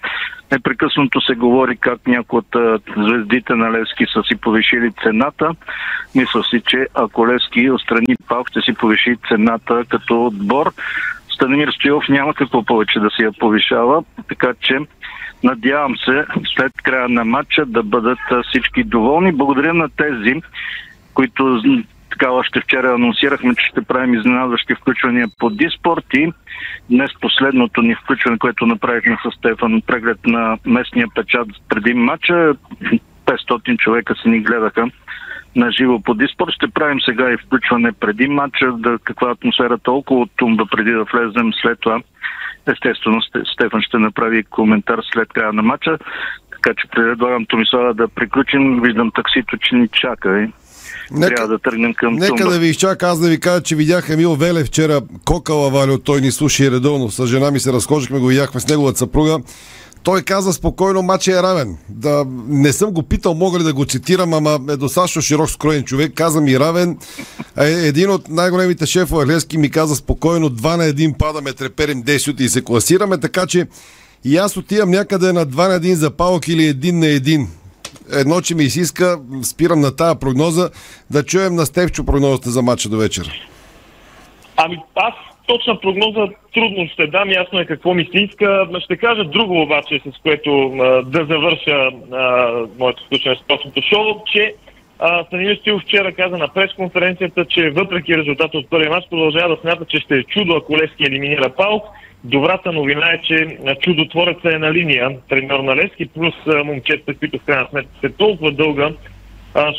Непрекъснато се говори как някои от звездите на Левски са си повишили цената. Мисля си, че ако Левски отстрани Палк, ще си повиши цената като отбор. Станимир Стоилов няма какво повече да си я повишава, така че Надявам се след края на матча да бъдат всички доволни. Благодаря на тези, които така още вчера анонсирахме, че ще правим изненадващи включвания по Диспорт и днес последното ни включване, което направихме с Стефан, преглед на местния печат преди матча. 500 човека се ни гледаха на живо по Диспорт. Ще правим сега и включване преди матча, да, каква е атмосферата около Тумба, преди да влезем след това Естествено, Стефан ще направи коментар след края на матча. Така че предлагам Томислава да приключим. Виждам таксито, че ни чака. И... Нека, Трябва да тръгнем към Нека тумба. да ви изчака, аз да ви кажа, че видях Емил Веле вчера кокала Валио, той ни слуша и редовно. С жена ми се разхожихме, го яхме с неговата съпруга. Той каза спокойно, матчът е равен. Да, не съм го питал, мога ли да го цитирам, ама е достатъчно широк скроен човек. Каза ми равен. Е, един от най-големите шефове Лески ми каза спокойно, два на един падаме, треперим 10 и се класираме, така че и аз отивам някъде на 2 на 1 за палок или един на един. Едно, че ми изиска, спирам на тая прогноза, да чуем на Стевчо прогнозата за матча до вечера. Ами аз точна прогноза трудно ще дам, ясно е какво ми се иска. Ще кажа друго обаче, с което а, да завърша а, моето включване с простото шоу, че Станимир Стил вчера каза на пресконференцията, че въпреки резултата от първия матч продължава да смята, че ще е чудо, ако Левски елиминира Паук. Добрата новина е, че чудотвореца е на линия, треньор на Левски, плюс момчета, които в крайна сметка се толкова дълга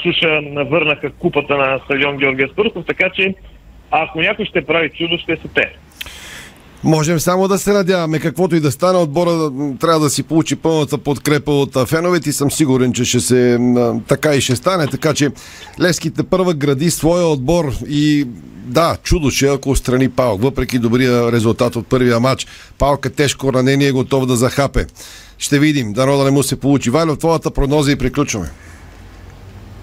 суша върнаха купата на стадион Георгия Спърков, така че ако някой ще прави чудо, ще са те. Можем само да се надяваме. Каквото и да стане, отбора трябва да си получи пълната подкрепа от феновете и съм сигурен, че ще се така и ще стане. Така че Леските първа гради своя отбор и да, чудо ще ако страни Палк. Въпреки добрия резултат от първия матч, Палка тежко ранение е готов да захапе. Ще видим. Дано да не му се получи. Валя, твоята прогноза и приключваме.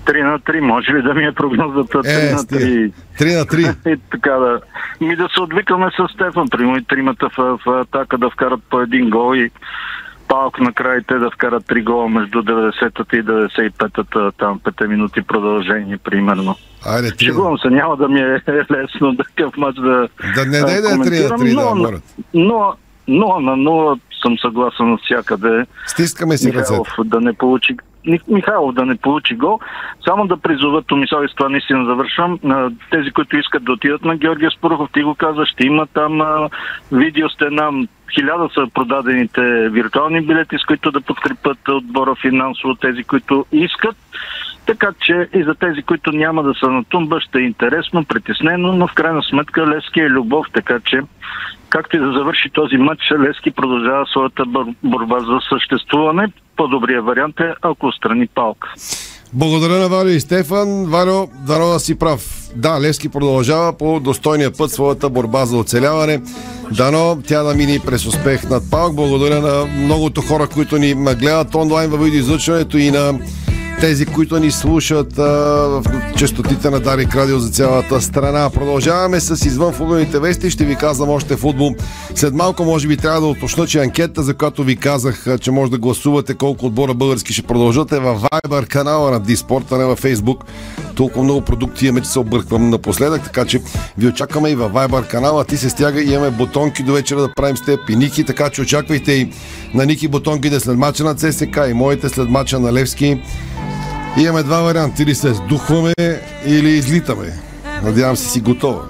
3 на 3. Може ли да ми е прогнозата 3 Е, на 3? 3 на 3. И така да. Ми да се отвикаме с Стефан, примерно и тримата в, в атака да вкарат по един гол и Палк накрая те да вкарат три гола между 90-та и 95-та, там 5 минути продължение, примерно. Айде, три. Шегувам се, няма да ми е лесно такъв мач да Да не дай да е 3 на 3, да, моля. но, но на 0 съм съгласен от всякъде. Стискаме си Михайлов ръцете. да не получи Михайлов да не получи гол. Само да призова Томислав и с това наистина завършвам. Тези, които искат да отидат на Георгия Спорухов, ти го каза, ще има там а, видеостена. Хиляда са продадените виртуални билети, с които да подкрепят отбора финансово, тези, които искат. Така че и за тези, които няма да са на тумба, ще е интересно, притеснено, но в крайна сметка Левски е любов, така че както и да завърши този матч, Левски продължава своята борба за съществуване. По-добрият вариант е, ако отстрани палка. Благодаря на Валю и Стефан. Валю, дано да си прав. Да, Левски продължава по достойния път своята борба за оцеляване. Дано тя да мини през успех над Палк. Благодаря на многото хора, които ни гледат онлайн във видеоизлъчването и на тези, които ни слушат а, в частотите на Дарик Радио за цялата страна. Продължаваме с извън футболните вести. Ще ви казвам още футбол. След малко може би трябва да уточна, че анкета, за която ви казах, че може да гласувате колко отбора български ще продължат е във Viber канала на Диспорт, а не във Facebook. Толкова много продукти имаме, че се обърквам напоследък, така че ви очакваме и във Viber канала. Ти се стяга и имаме бутонки до вечера да правим с и Ники, така че очаквайте и на Ники бутонките след мача на ЦСК и моите след мача на Левски. Имаме два варианта. Или се сдухваме, или излитаме. Надявам се си готова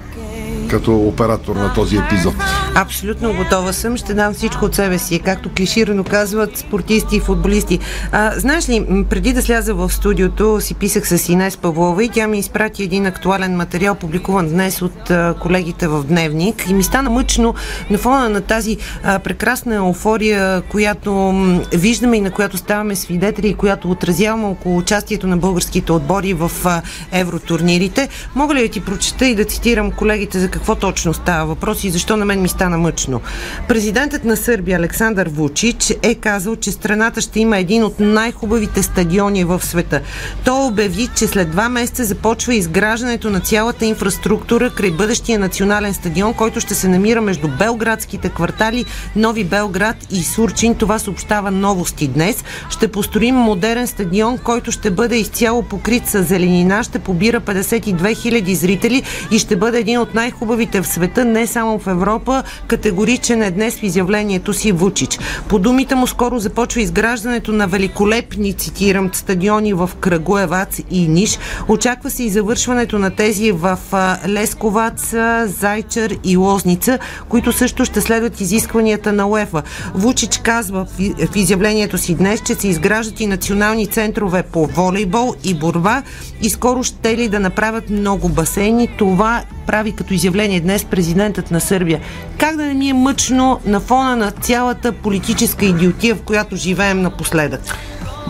като оператор на този епизод. Абсолютно готова съм. Ще дам всичко от себе си, както клиширано казват спортисти и футболисти. А, знаеш ли, преди да сляза в студиото, си писах с Инес Павлова и тя ми изпрати един актуален материал, публикуван днес от а, колегите в Дневник. И ми стана мъчно на фона на тази а, прекрасна еуфория, която м, виждаме и на която ставаме свидетели и която отразяваме около участието на българските отбори в а, евротурнирите. Мога ли да ти прочета и да цитирам колегите за какво точно става въпрос и защо на мен ми стана мъчно? Президентът на Сърбия Александър Вучич е казал, че страната ще има един от най-хубавите стадиони в света. Той обяви, че след два месеца започва изграждането на цялата инфраструктура край бъдещия национален стадион, който ще се намира между белградските квартали Нови Белград и Сурчин. Това съобщава новости днес. Ще построим модерен стадион, който ще бъде изцяло покрит с зеленина, ще побира 52 000 зрители и ще бъде един от най-хубавите в света, не само в Европа. Категоричен е днес в изявлението си Вучич. По думите му скоро започва изграждането на великолепни, цитирам, стадиони в Крагуевац и Ниш. Очаква се и завършването на тези в Лесковац, Зайчар и Лозница, които също ще следват изискванията на УЕФА. Вучич казва в изявлението си днес, че се изграждат и национални центрове по волейбол и борба и скоро ще ли да направят много басейни. Това прави като изявление днес президентът на Сърбия. Как да не ми е мъчно на фона на цялата политическа идиотия, в която живеем напоследък?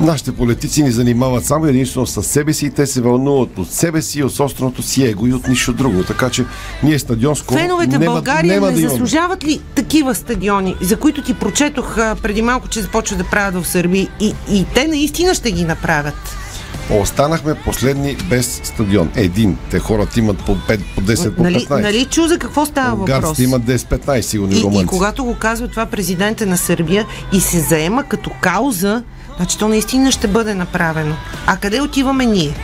Нашите политици ни занимават само единствено с себе си и те се вълнуват от себе си, от собственото си его и от нищо друго. Така че ние стадион скоро Феновете в няма, България няма не да заслужават ли такива стадиони, за които ти прочетох преди малко, че започват да правят в Сърбия и, и те наистина ще ги направят? Останахме последни без стадион. Един. Те хората имат по 5, по 10, по 15. Нали, нали чу за какво става въпрос? Унгарците имат 10-15, сигурно и, И, когато го казва това президента на Сърбия и се заема като кауза, значи то наистина ще бъде направено. А къде отиваме ние?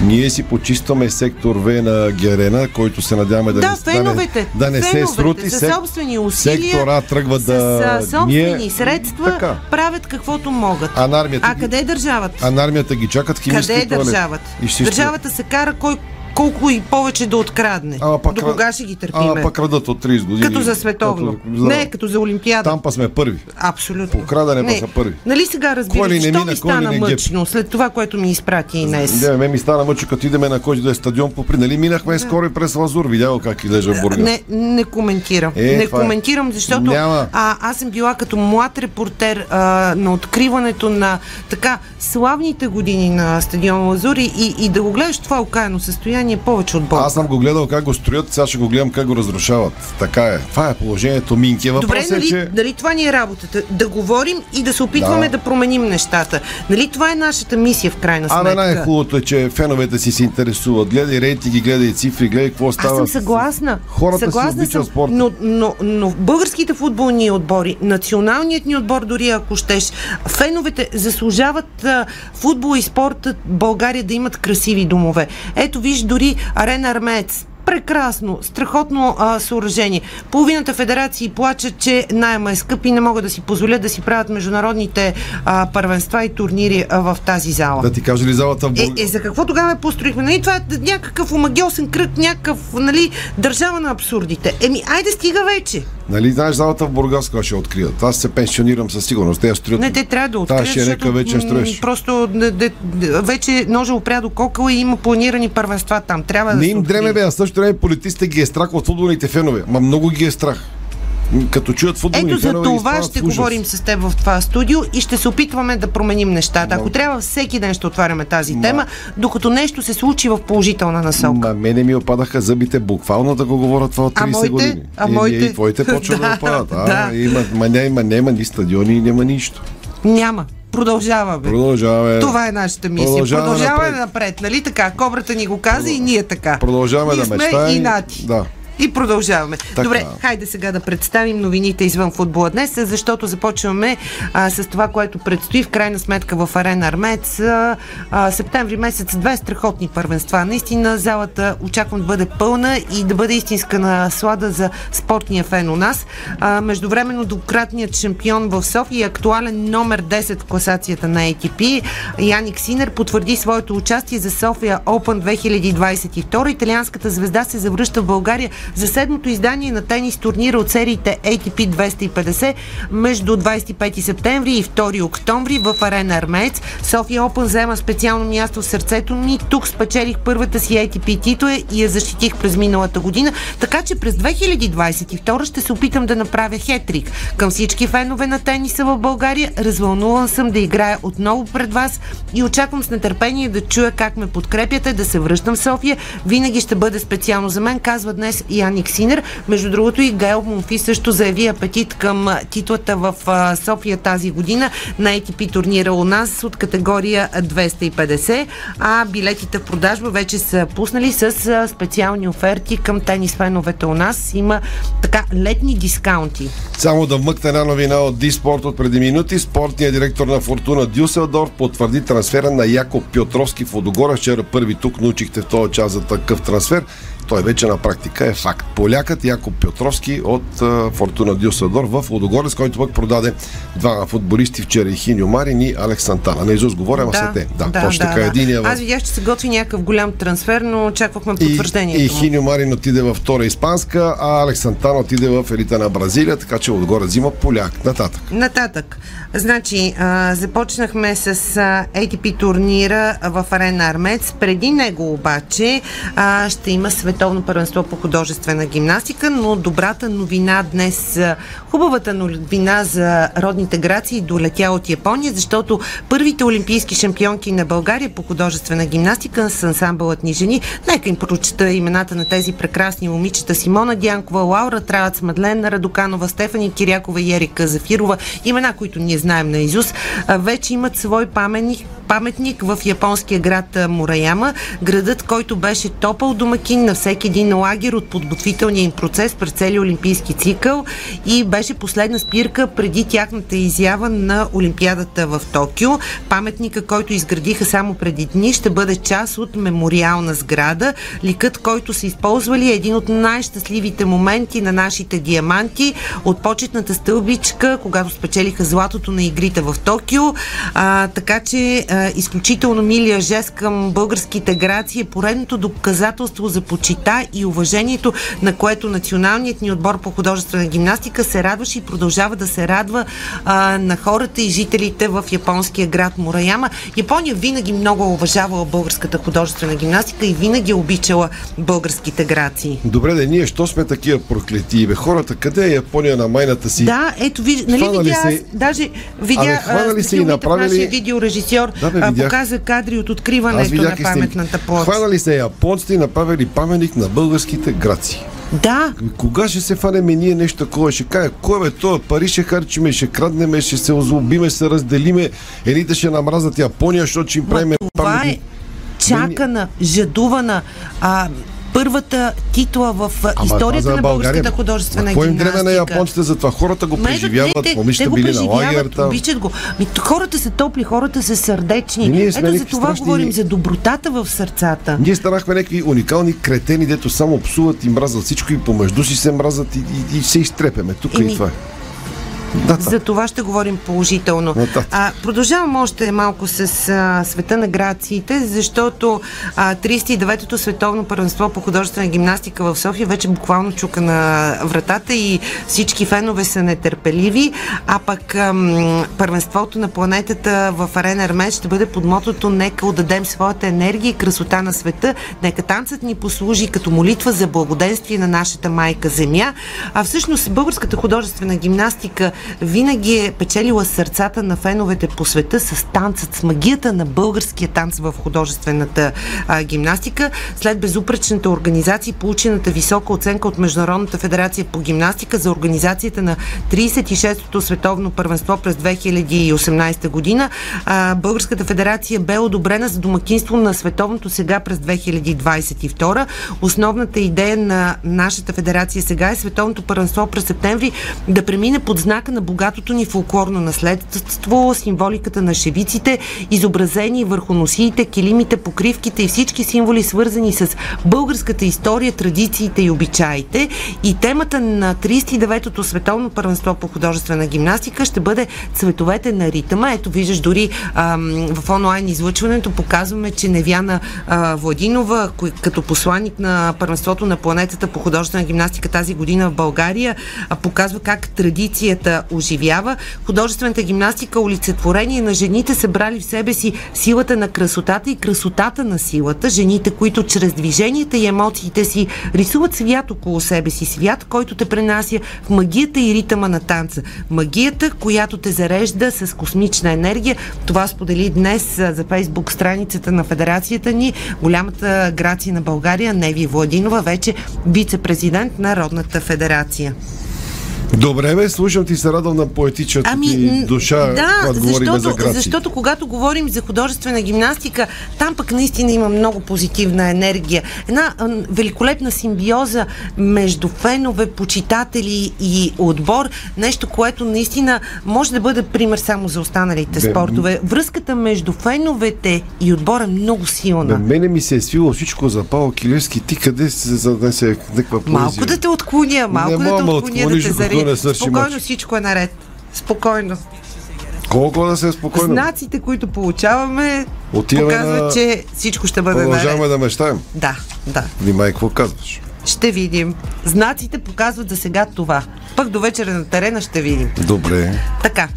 Ние си почистваме сектор В на Герена, който се надяваме да, Да, не, феновете, да не се феновете срути. със собствени усилия, Сектора тръгва с да... а, собствени ние- средства Така. правят каквото могат. А армията а къде е държавата? А армията ги чакат химически Къде е държавата? Ще Държавата се кара кой колко и повече да открадне. Ама пак До кога ще ги търпиме? Ама пък радат от 30 години. Като за световно. Като за- Не, като за Олимпиада. Там па сме първи. Абсолютно. По крадене па са първи. Нали сега разбираш, що мина, ми стана не геп? мъчно след това, което ми изпрати и днес? Не, ме ми стана мъчо, като идеме на който да е стадион по при. Нали минахме скоро и през Лазур. Видял как излежа Бургас. Не, не коментирам. Е, не е. коментирам, защото Няма. а, аз съм била като млад репортер а, на откриването на така славните години на стадион Лазури и, и да го гледаш в това окаяно състояние повече от Бог. Аз съм го гледал как го строят, сега ще го гледам как го разрушават. Така е. Това е положението Минки. Добре, Въпросът нали, е, че... нали това ни е работата? Да говорим и да се опитваме Да. да, променим нещата. Нали това е нашата мисия в крайна сметка? Абе, най-хубавото е, че феновете си се интересуват. Гледай рейтинги, гледай цифри, гледай какво Аз става. съм съгласна. Хората си съгласна съм, спорта. Но, но, но българските футболни отбори, националният ни отбор, дори ако щеш, феновете заслужават а, футбол и спорта България да имат красиви домове. Ето виж, дори Арена Армеец Прекрасно, страхотно а, съоръжение. Половината федерации плачат, че найема е скъп и не могат да си позволят да си правят международните а, първенства и турнири а, в тази зала. Да ти кажа ли залата в? Е, е, за какво тогава я построихме? Нали, това е някакъв омагиосен кръг, някакъв нали, държава на абсурдите. Еми, айде стига вече. Нали знаеш залата в Бургас, кога ще открият? Аз се пенсионирам със сигурност. Те я строят. Не, те трябва да открият, ще река вече строиш. Просто де, де, вече ножа опря до кокъла и има планирани първенства там. Трябва да Не им дреме, бе, а също време политиците ги е страх от футболните фенове. Ма много ги е страх. Като чуят футболни Ето за това ще ужас. говорим с теб в това студио и ще се опитваме да променим нещата. Ако трябва, всеки ден ще отваряме тази тема, докато нещо се случи в положителна насока. Ма мене ми опадаха зъбите буквално да го говорят това от 30 А моите? години. А и, моите? И, твоите почват да, Да, опадат. А, да. има, ма, няма, няма ни стадиони, няма нищо. Няма. Продължаваме. Продължаваме. Това е нашата мисия. Продължаваме Продължаваме напред. напред. нали така? Кобрата ни го каза и ние така. Продължаваме ние да мечтаем. и нати. Да. И продължаваме. Така. Добре, хайде сега да представим новините извън футбола днес, защото започваме а, с това, което предстои в крайна сметка в Арена Армец. А, а, септември месец две страхотни първенства. Наистина залата очаквам да бъде пълна и да бъде истинска наслада за спортния фен у нас. А, междувременно двукратният шампион в София и актуален номер 10 в класацията на ATP Яник Синер потвърди своето участие за София Open 2022. Италианската звезда се завръща в България за седмото издание на тенис турнира от сериите ATP 250 между 25 септември и 2 октомври в арена Армеец. София Open взема специално място в сърцето ми. Тук спечелих първата си ATP титла и я защитих през миналата година. Така че през 2022 ще се опитам да направя хетрик. Към всички фенове на тениса в България, развълнуван съм да играя отново пред вас и очаквам с нетърпение да чуя как ме подкрепяте, да се връщам в София. Винаги ще бъде специално за мен, казва днес Яник Синер. Между другото и Гайл Монфи също заяви апетит към титлата в София тази година на ATP турнира у нас от категория 250, а билетите в продажба вече са пуснали с специални оферти към тенис феновете у нас. Има така летни дискаунти. Само да вмъкна една новина от Диспорт от преди минути. Спортният директор на Фортуна Дюселдорф потвърди трансфера на Якоб Пьотровски в Лодогора. Вчера първи тук научихте в този час за такъв трансфер. Той вече на практика е факт. Полякът Якоб Пьотровски от Фортуна Дюселдорф в Лодогорец, който пък продаде два футболисти вчера и Хиньо Марин и Алекс Сантана. На Изус говоря, ама са те. Да, точно така. Единия в Аз видях, че се готви някакъв голям трансфер, но очаквахме и, потвърждението. и му. Хиньо Марин отиде във втора испанска, а Алекс Сантана отиде в елита на Бразилия, така че отгоре взима поляк. Нататък. Нататък. Значи, а, започнахме с а, ATP турнира в Арена Армец. Преди него обаче а, ще има световно първенство по художествена гимнастика, но добрата новина днес, хубавата новина за родните грации долетя от Япония, защото първите олимпийски шампионки на България по художествена гимнастика с ансамбълът ни жени. Нека им прочета имената на тези прекрасни момичета. Симона Дянкова, Лаура Травец, Мадлена Радоканова, Стефани Кирякова и Ерика Зафирова. Имена, които ние знаем на Изус, вече имат свой паметник, паметник в японския град Мураяма, градът, който беше топъл домакин на всеки един лагер от подготвителния им процес през целия олимпийски цикъл и беше последна спирка преди тяхната изява на Олимпиадата в Токио. Паметника, който изградиха само преди дни, ще бъде част от мемориална сграда. Ликът, който са използвали е един от най-щастливите моменти на нашите диаманти от почетната стълбичка, когато спечелиха златото на игрите в Токио. А, така че а, изключително милия жест към българските грации е поредното доказателство за почита и уважението, на което националният ни отбор по художествена гимнастика се радваше и продължава да се радва а, на хората и жителите в японския град Мураяма. Япония винаги много е уважавала българската художествена гимнастика и винаги е обичала българските грации. Добре, да ние, що сме такива проклети? Бе, хората, къде е Япония на майната си? Да, ето, виж, нали видя, се- даже видя, Абе, хванали а, се и направили- нашия видеорежисьор Да, бе, а, видях. показа кадри от откриването на паметната площ. Хванали се японците и направили паметник на българските граци. Да. Кога ще се фанеме ние нещо такова? Ще каже, кой бе, това пари ще харчиме, ще краднеме, ще се озлобиме, ще се разделиме, едните ще намразят Япония, защото ще им правиме Това е паметник. чакана, жадувана, а, първата титла в Ама историята на България, българската художествена Какво им дреме на гимнастика. японците за това? Хората го преживяват, те- момичета били на преживяват, лагер там. Обичат го. Ми, хората са топли, хората са сърдечни. И ние сме Ето за това страшни- говорим за добротата в сърцата. Ние станахме някакви уникални кретени, дето само псуват и мразят всичко и помежду си се мразят и, и, и се изтрепеме. Тук Еми, и това е. Да, За това ще говорим положително. Нататък. А, продължавам още малко с а, света на грациите, защото а, 39-то световно първенство по художествена гимнастика в София вече буквално чука на вратата и всички фенове са нетърпеливи, а пък ам, първенството на планетата в Арена Армет ще бъде под мотото Нека отдадем своята енергия и красота на света, нека танцът ни послужи като молитва за благоденствие на нашата майка Земя. А всъщност българската художествена гимнастика винаги е печелила сърцата на феновете по света с танцът, с магията на българския танц в художествената а, гимнастика. След безупречната организация и получената висока оценка от Международната федерация по гимнастика за организацията на 36-то световно първенство през 2018 година, а, Българската федерация бе одобрена за домакинство на световното сега през 2022. Основната идея на нашата федерация сега е световното първенство през септември да премине под знака на богатото ни фолклорно наследство, символиката на шевиците, изобразени върху носиите, килимите, покривките и всички символи, свързани с българската история, традициите и обичаите. И темата на 39-то световно първенство по художествена гимнастика ще бъде цветовете на ритъма. Ето виждаш дори ам, в онлайн излъчването показваме, че Невяна а, Владинова, кой, като посланник на първенството на планетата по художествена гимнастика тази година в България, а, показва как традицията оживява. Художествената гимнастика олицетворение на жените събрали в себе си силата на красотата и красотата на силата. Жените, които чрез движенията и емоциите си рисуват свят около себе си. Свят, който те пренася в магията и ритъма на танца. Магията, която те зарежда с космична енергия. Това сподели днес за фейсбук страницата на федерацията ни голямата грация на България Неви Владинова, вече вице-президент на Родната федерация. Добре, бе, слушам ти се радвам на поетичната Ами, ти душа, да, говорим за защото, грации. защото когато говорим за художествена гимнастика, там пък наистина има много позитивна енергия. Една великолепна симбиоза между фенове, почитатели и отбор. Нещо, което наистина може да бъде пример само за останалите Бе, спортове. Връзката между феновете и отбора е много силна. На мене ми се е свило всичко за Павел Килевски. Ти къде се някаква поезия? Малко да те отклоня, малко Не да те отклоня, да те докато зари. не свърши Спокойно, мач. всичко е наред. Спокойно. Колко да се е спокойно? Знаците, които получаваме, Отиваме показват, на- че всичко ще бъде наред. Продължаваме да мечтаем. Да, да. Внимай, какво казваш? Ще видим. Знаците показват за сега това. Пък до вечера на терена ще видим. Добре. Така.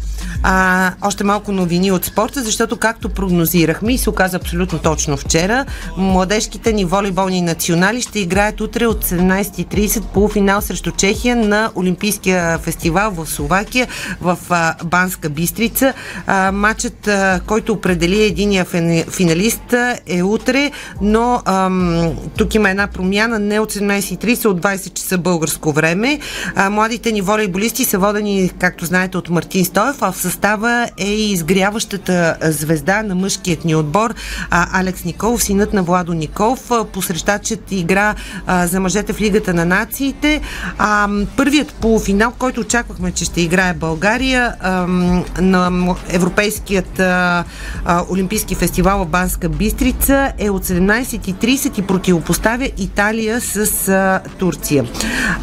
А, още малко новини от спорта, защото както прогнозирахме и се оказа абсолютно точно вчера, младежките ни волейболни национали ще играят утре от 17.30 полуфинал срещу Чехия на Олимпийския фестивал в Словакия в а, Банска Бистрица. А, матчът, а, който определи единия финалист е утре, но ам, тук има една промяна, не от 17.30, от 20 часа българско време. А, младите ни волейболисти са водени, както знаете, от Мартин Стоев, а в състава е и изгряващата а, звезда на мъжкият ни отбор а, Алекс Николов, синът на Владо Николов. А, Посрещачът игра а, за мъжете в Лигата на нациите. А, първият полуфинал, който очаквахме, че ще играе България ам, на Европейският а, а, Олимпийски фестивал в Банска Бистрица е от 17.30 и противопоставя Италия с а, Турция.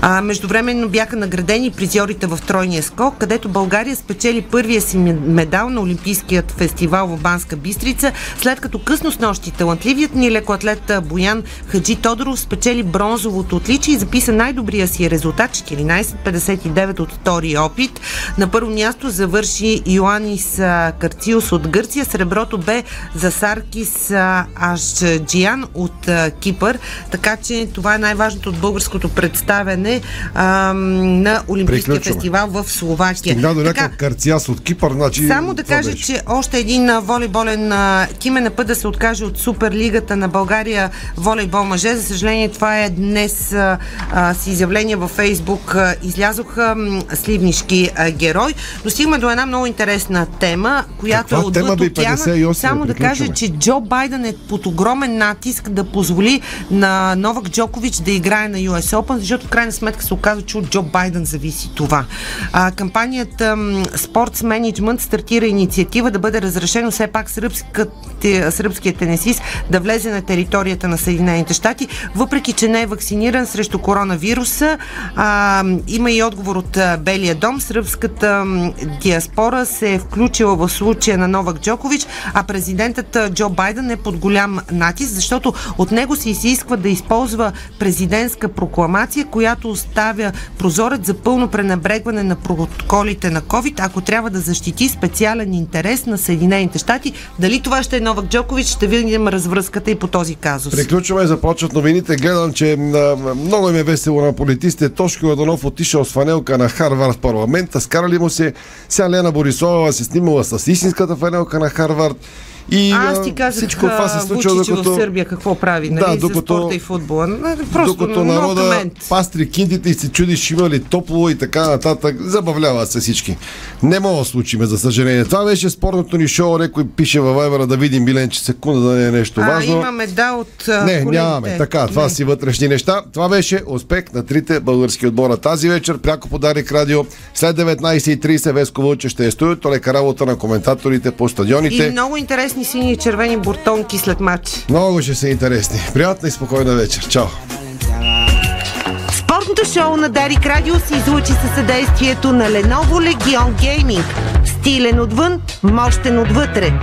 А, междувременно бяха наградени призьорите в тройния скок, където България спечели първия си ме- медал на Олимпийският фестивал в Банска Бистрица, след като късно с нощи талантливият ни лекоатлет Боян Хаджи Тодоров спечели бронзовото отличие и записа най-добрия си резултат 14.59 от втори опит. На първо място завърши Йоанис Карциус от Гърция. Среброто бе за Саркис Ашджиян от Кипър. Така че това е най-важното от българското представяне а, на Олимпийския Приключваме. фестивал в Словакия. Стигна до някакъв карциас от Кипър, значи... Само да кажа, беше. че още един волейболен тим е на път да се откаже от Суперлигата на България волейбол мъже. За съжаление, това е днес а, с изявление във Фейсбук. А, излязоха м, сливнишки а, герой. Но стигаме до една много интересна тема, която е тема, отвъд бе, океана. 58, Само да кажа, че Джо Байден е под огромен натиск да позволи на Новак Джокович да играе на US Open, защото в крайна сметка се оказва, че от Джо Байден зависи това. А, кампанията м, Management стартира инициатива да бъде разрешено все пак сръбската, сръбския тенесист да влезе на територията на Съединените щати, въпреки че не е вакциниран срещу коронавируса. А, има и отговор от Белия дом. Сръбската диаспора се е включила в случая на Новак Джокович, а президентът Джо Байден е под голям натиск, защото от него се изисква да използва президентска прокламация, която оставя прозорец за пълно пренебрегване на протоколите на COVID, ако трябва да защити специален интерес на Съединените щати. Дали това ще е Новак Джокович, ще видим развръзката и по този казус. Приключваме, започват новините. Гледам, че много им е весело на политиците. Тошко Ладонов отишъл с фанелка на Харвард парламента. Скарали му се. Сега Лена Борисова се снимала с истинската фанелка на Харвард. И Аз а, ти казах, всичко това се случва, Вучич докато... в Сърбия какво прави, нали, Да, за докато- спорта и футбола. Просто Докато много народа пастри киндите и се чуди, ще има ли топло и така нататък. Забавляват се всички. Не мога да случиме, за съжаление. Това беше спортното ни шоу. Някой пише във Вайбера да видим Билен, че секунда да не е нещо А, важно. имаме да от а, Не, колегите. нямаме. Така, това Не. си вътрешни неща. Това беше успех на трите български отбора тази вечер. Пряко подарик радио. След 19.30 Веско Вълче ще е студиото. Лека работа на коментаторите по стадионите. И много интересни сини и червени буртонки след матч. Много ще са интересни. Приятна и спокойна вечер. Чао! Спортното шоу на Дарик Радио се излучи със съдействието на Lenovo Legion Gaming. Стилен отвън, мощен отвътре.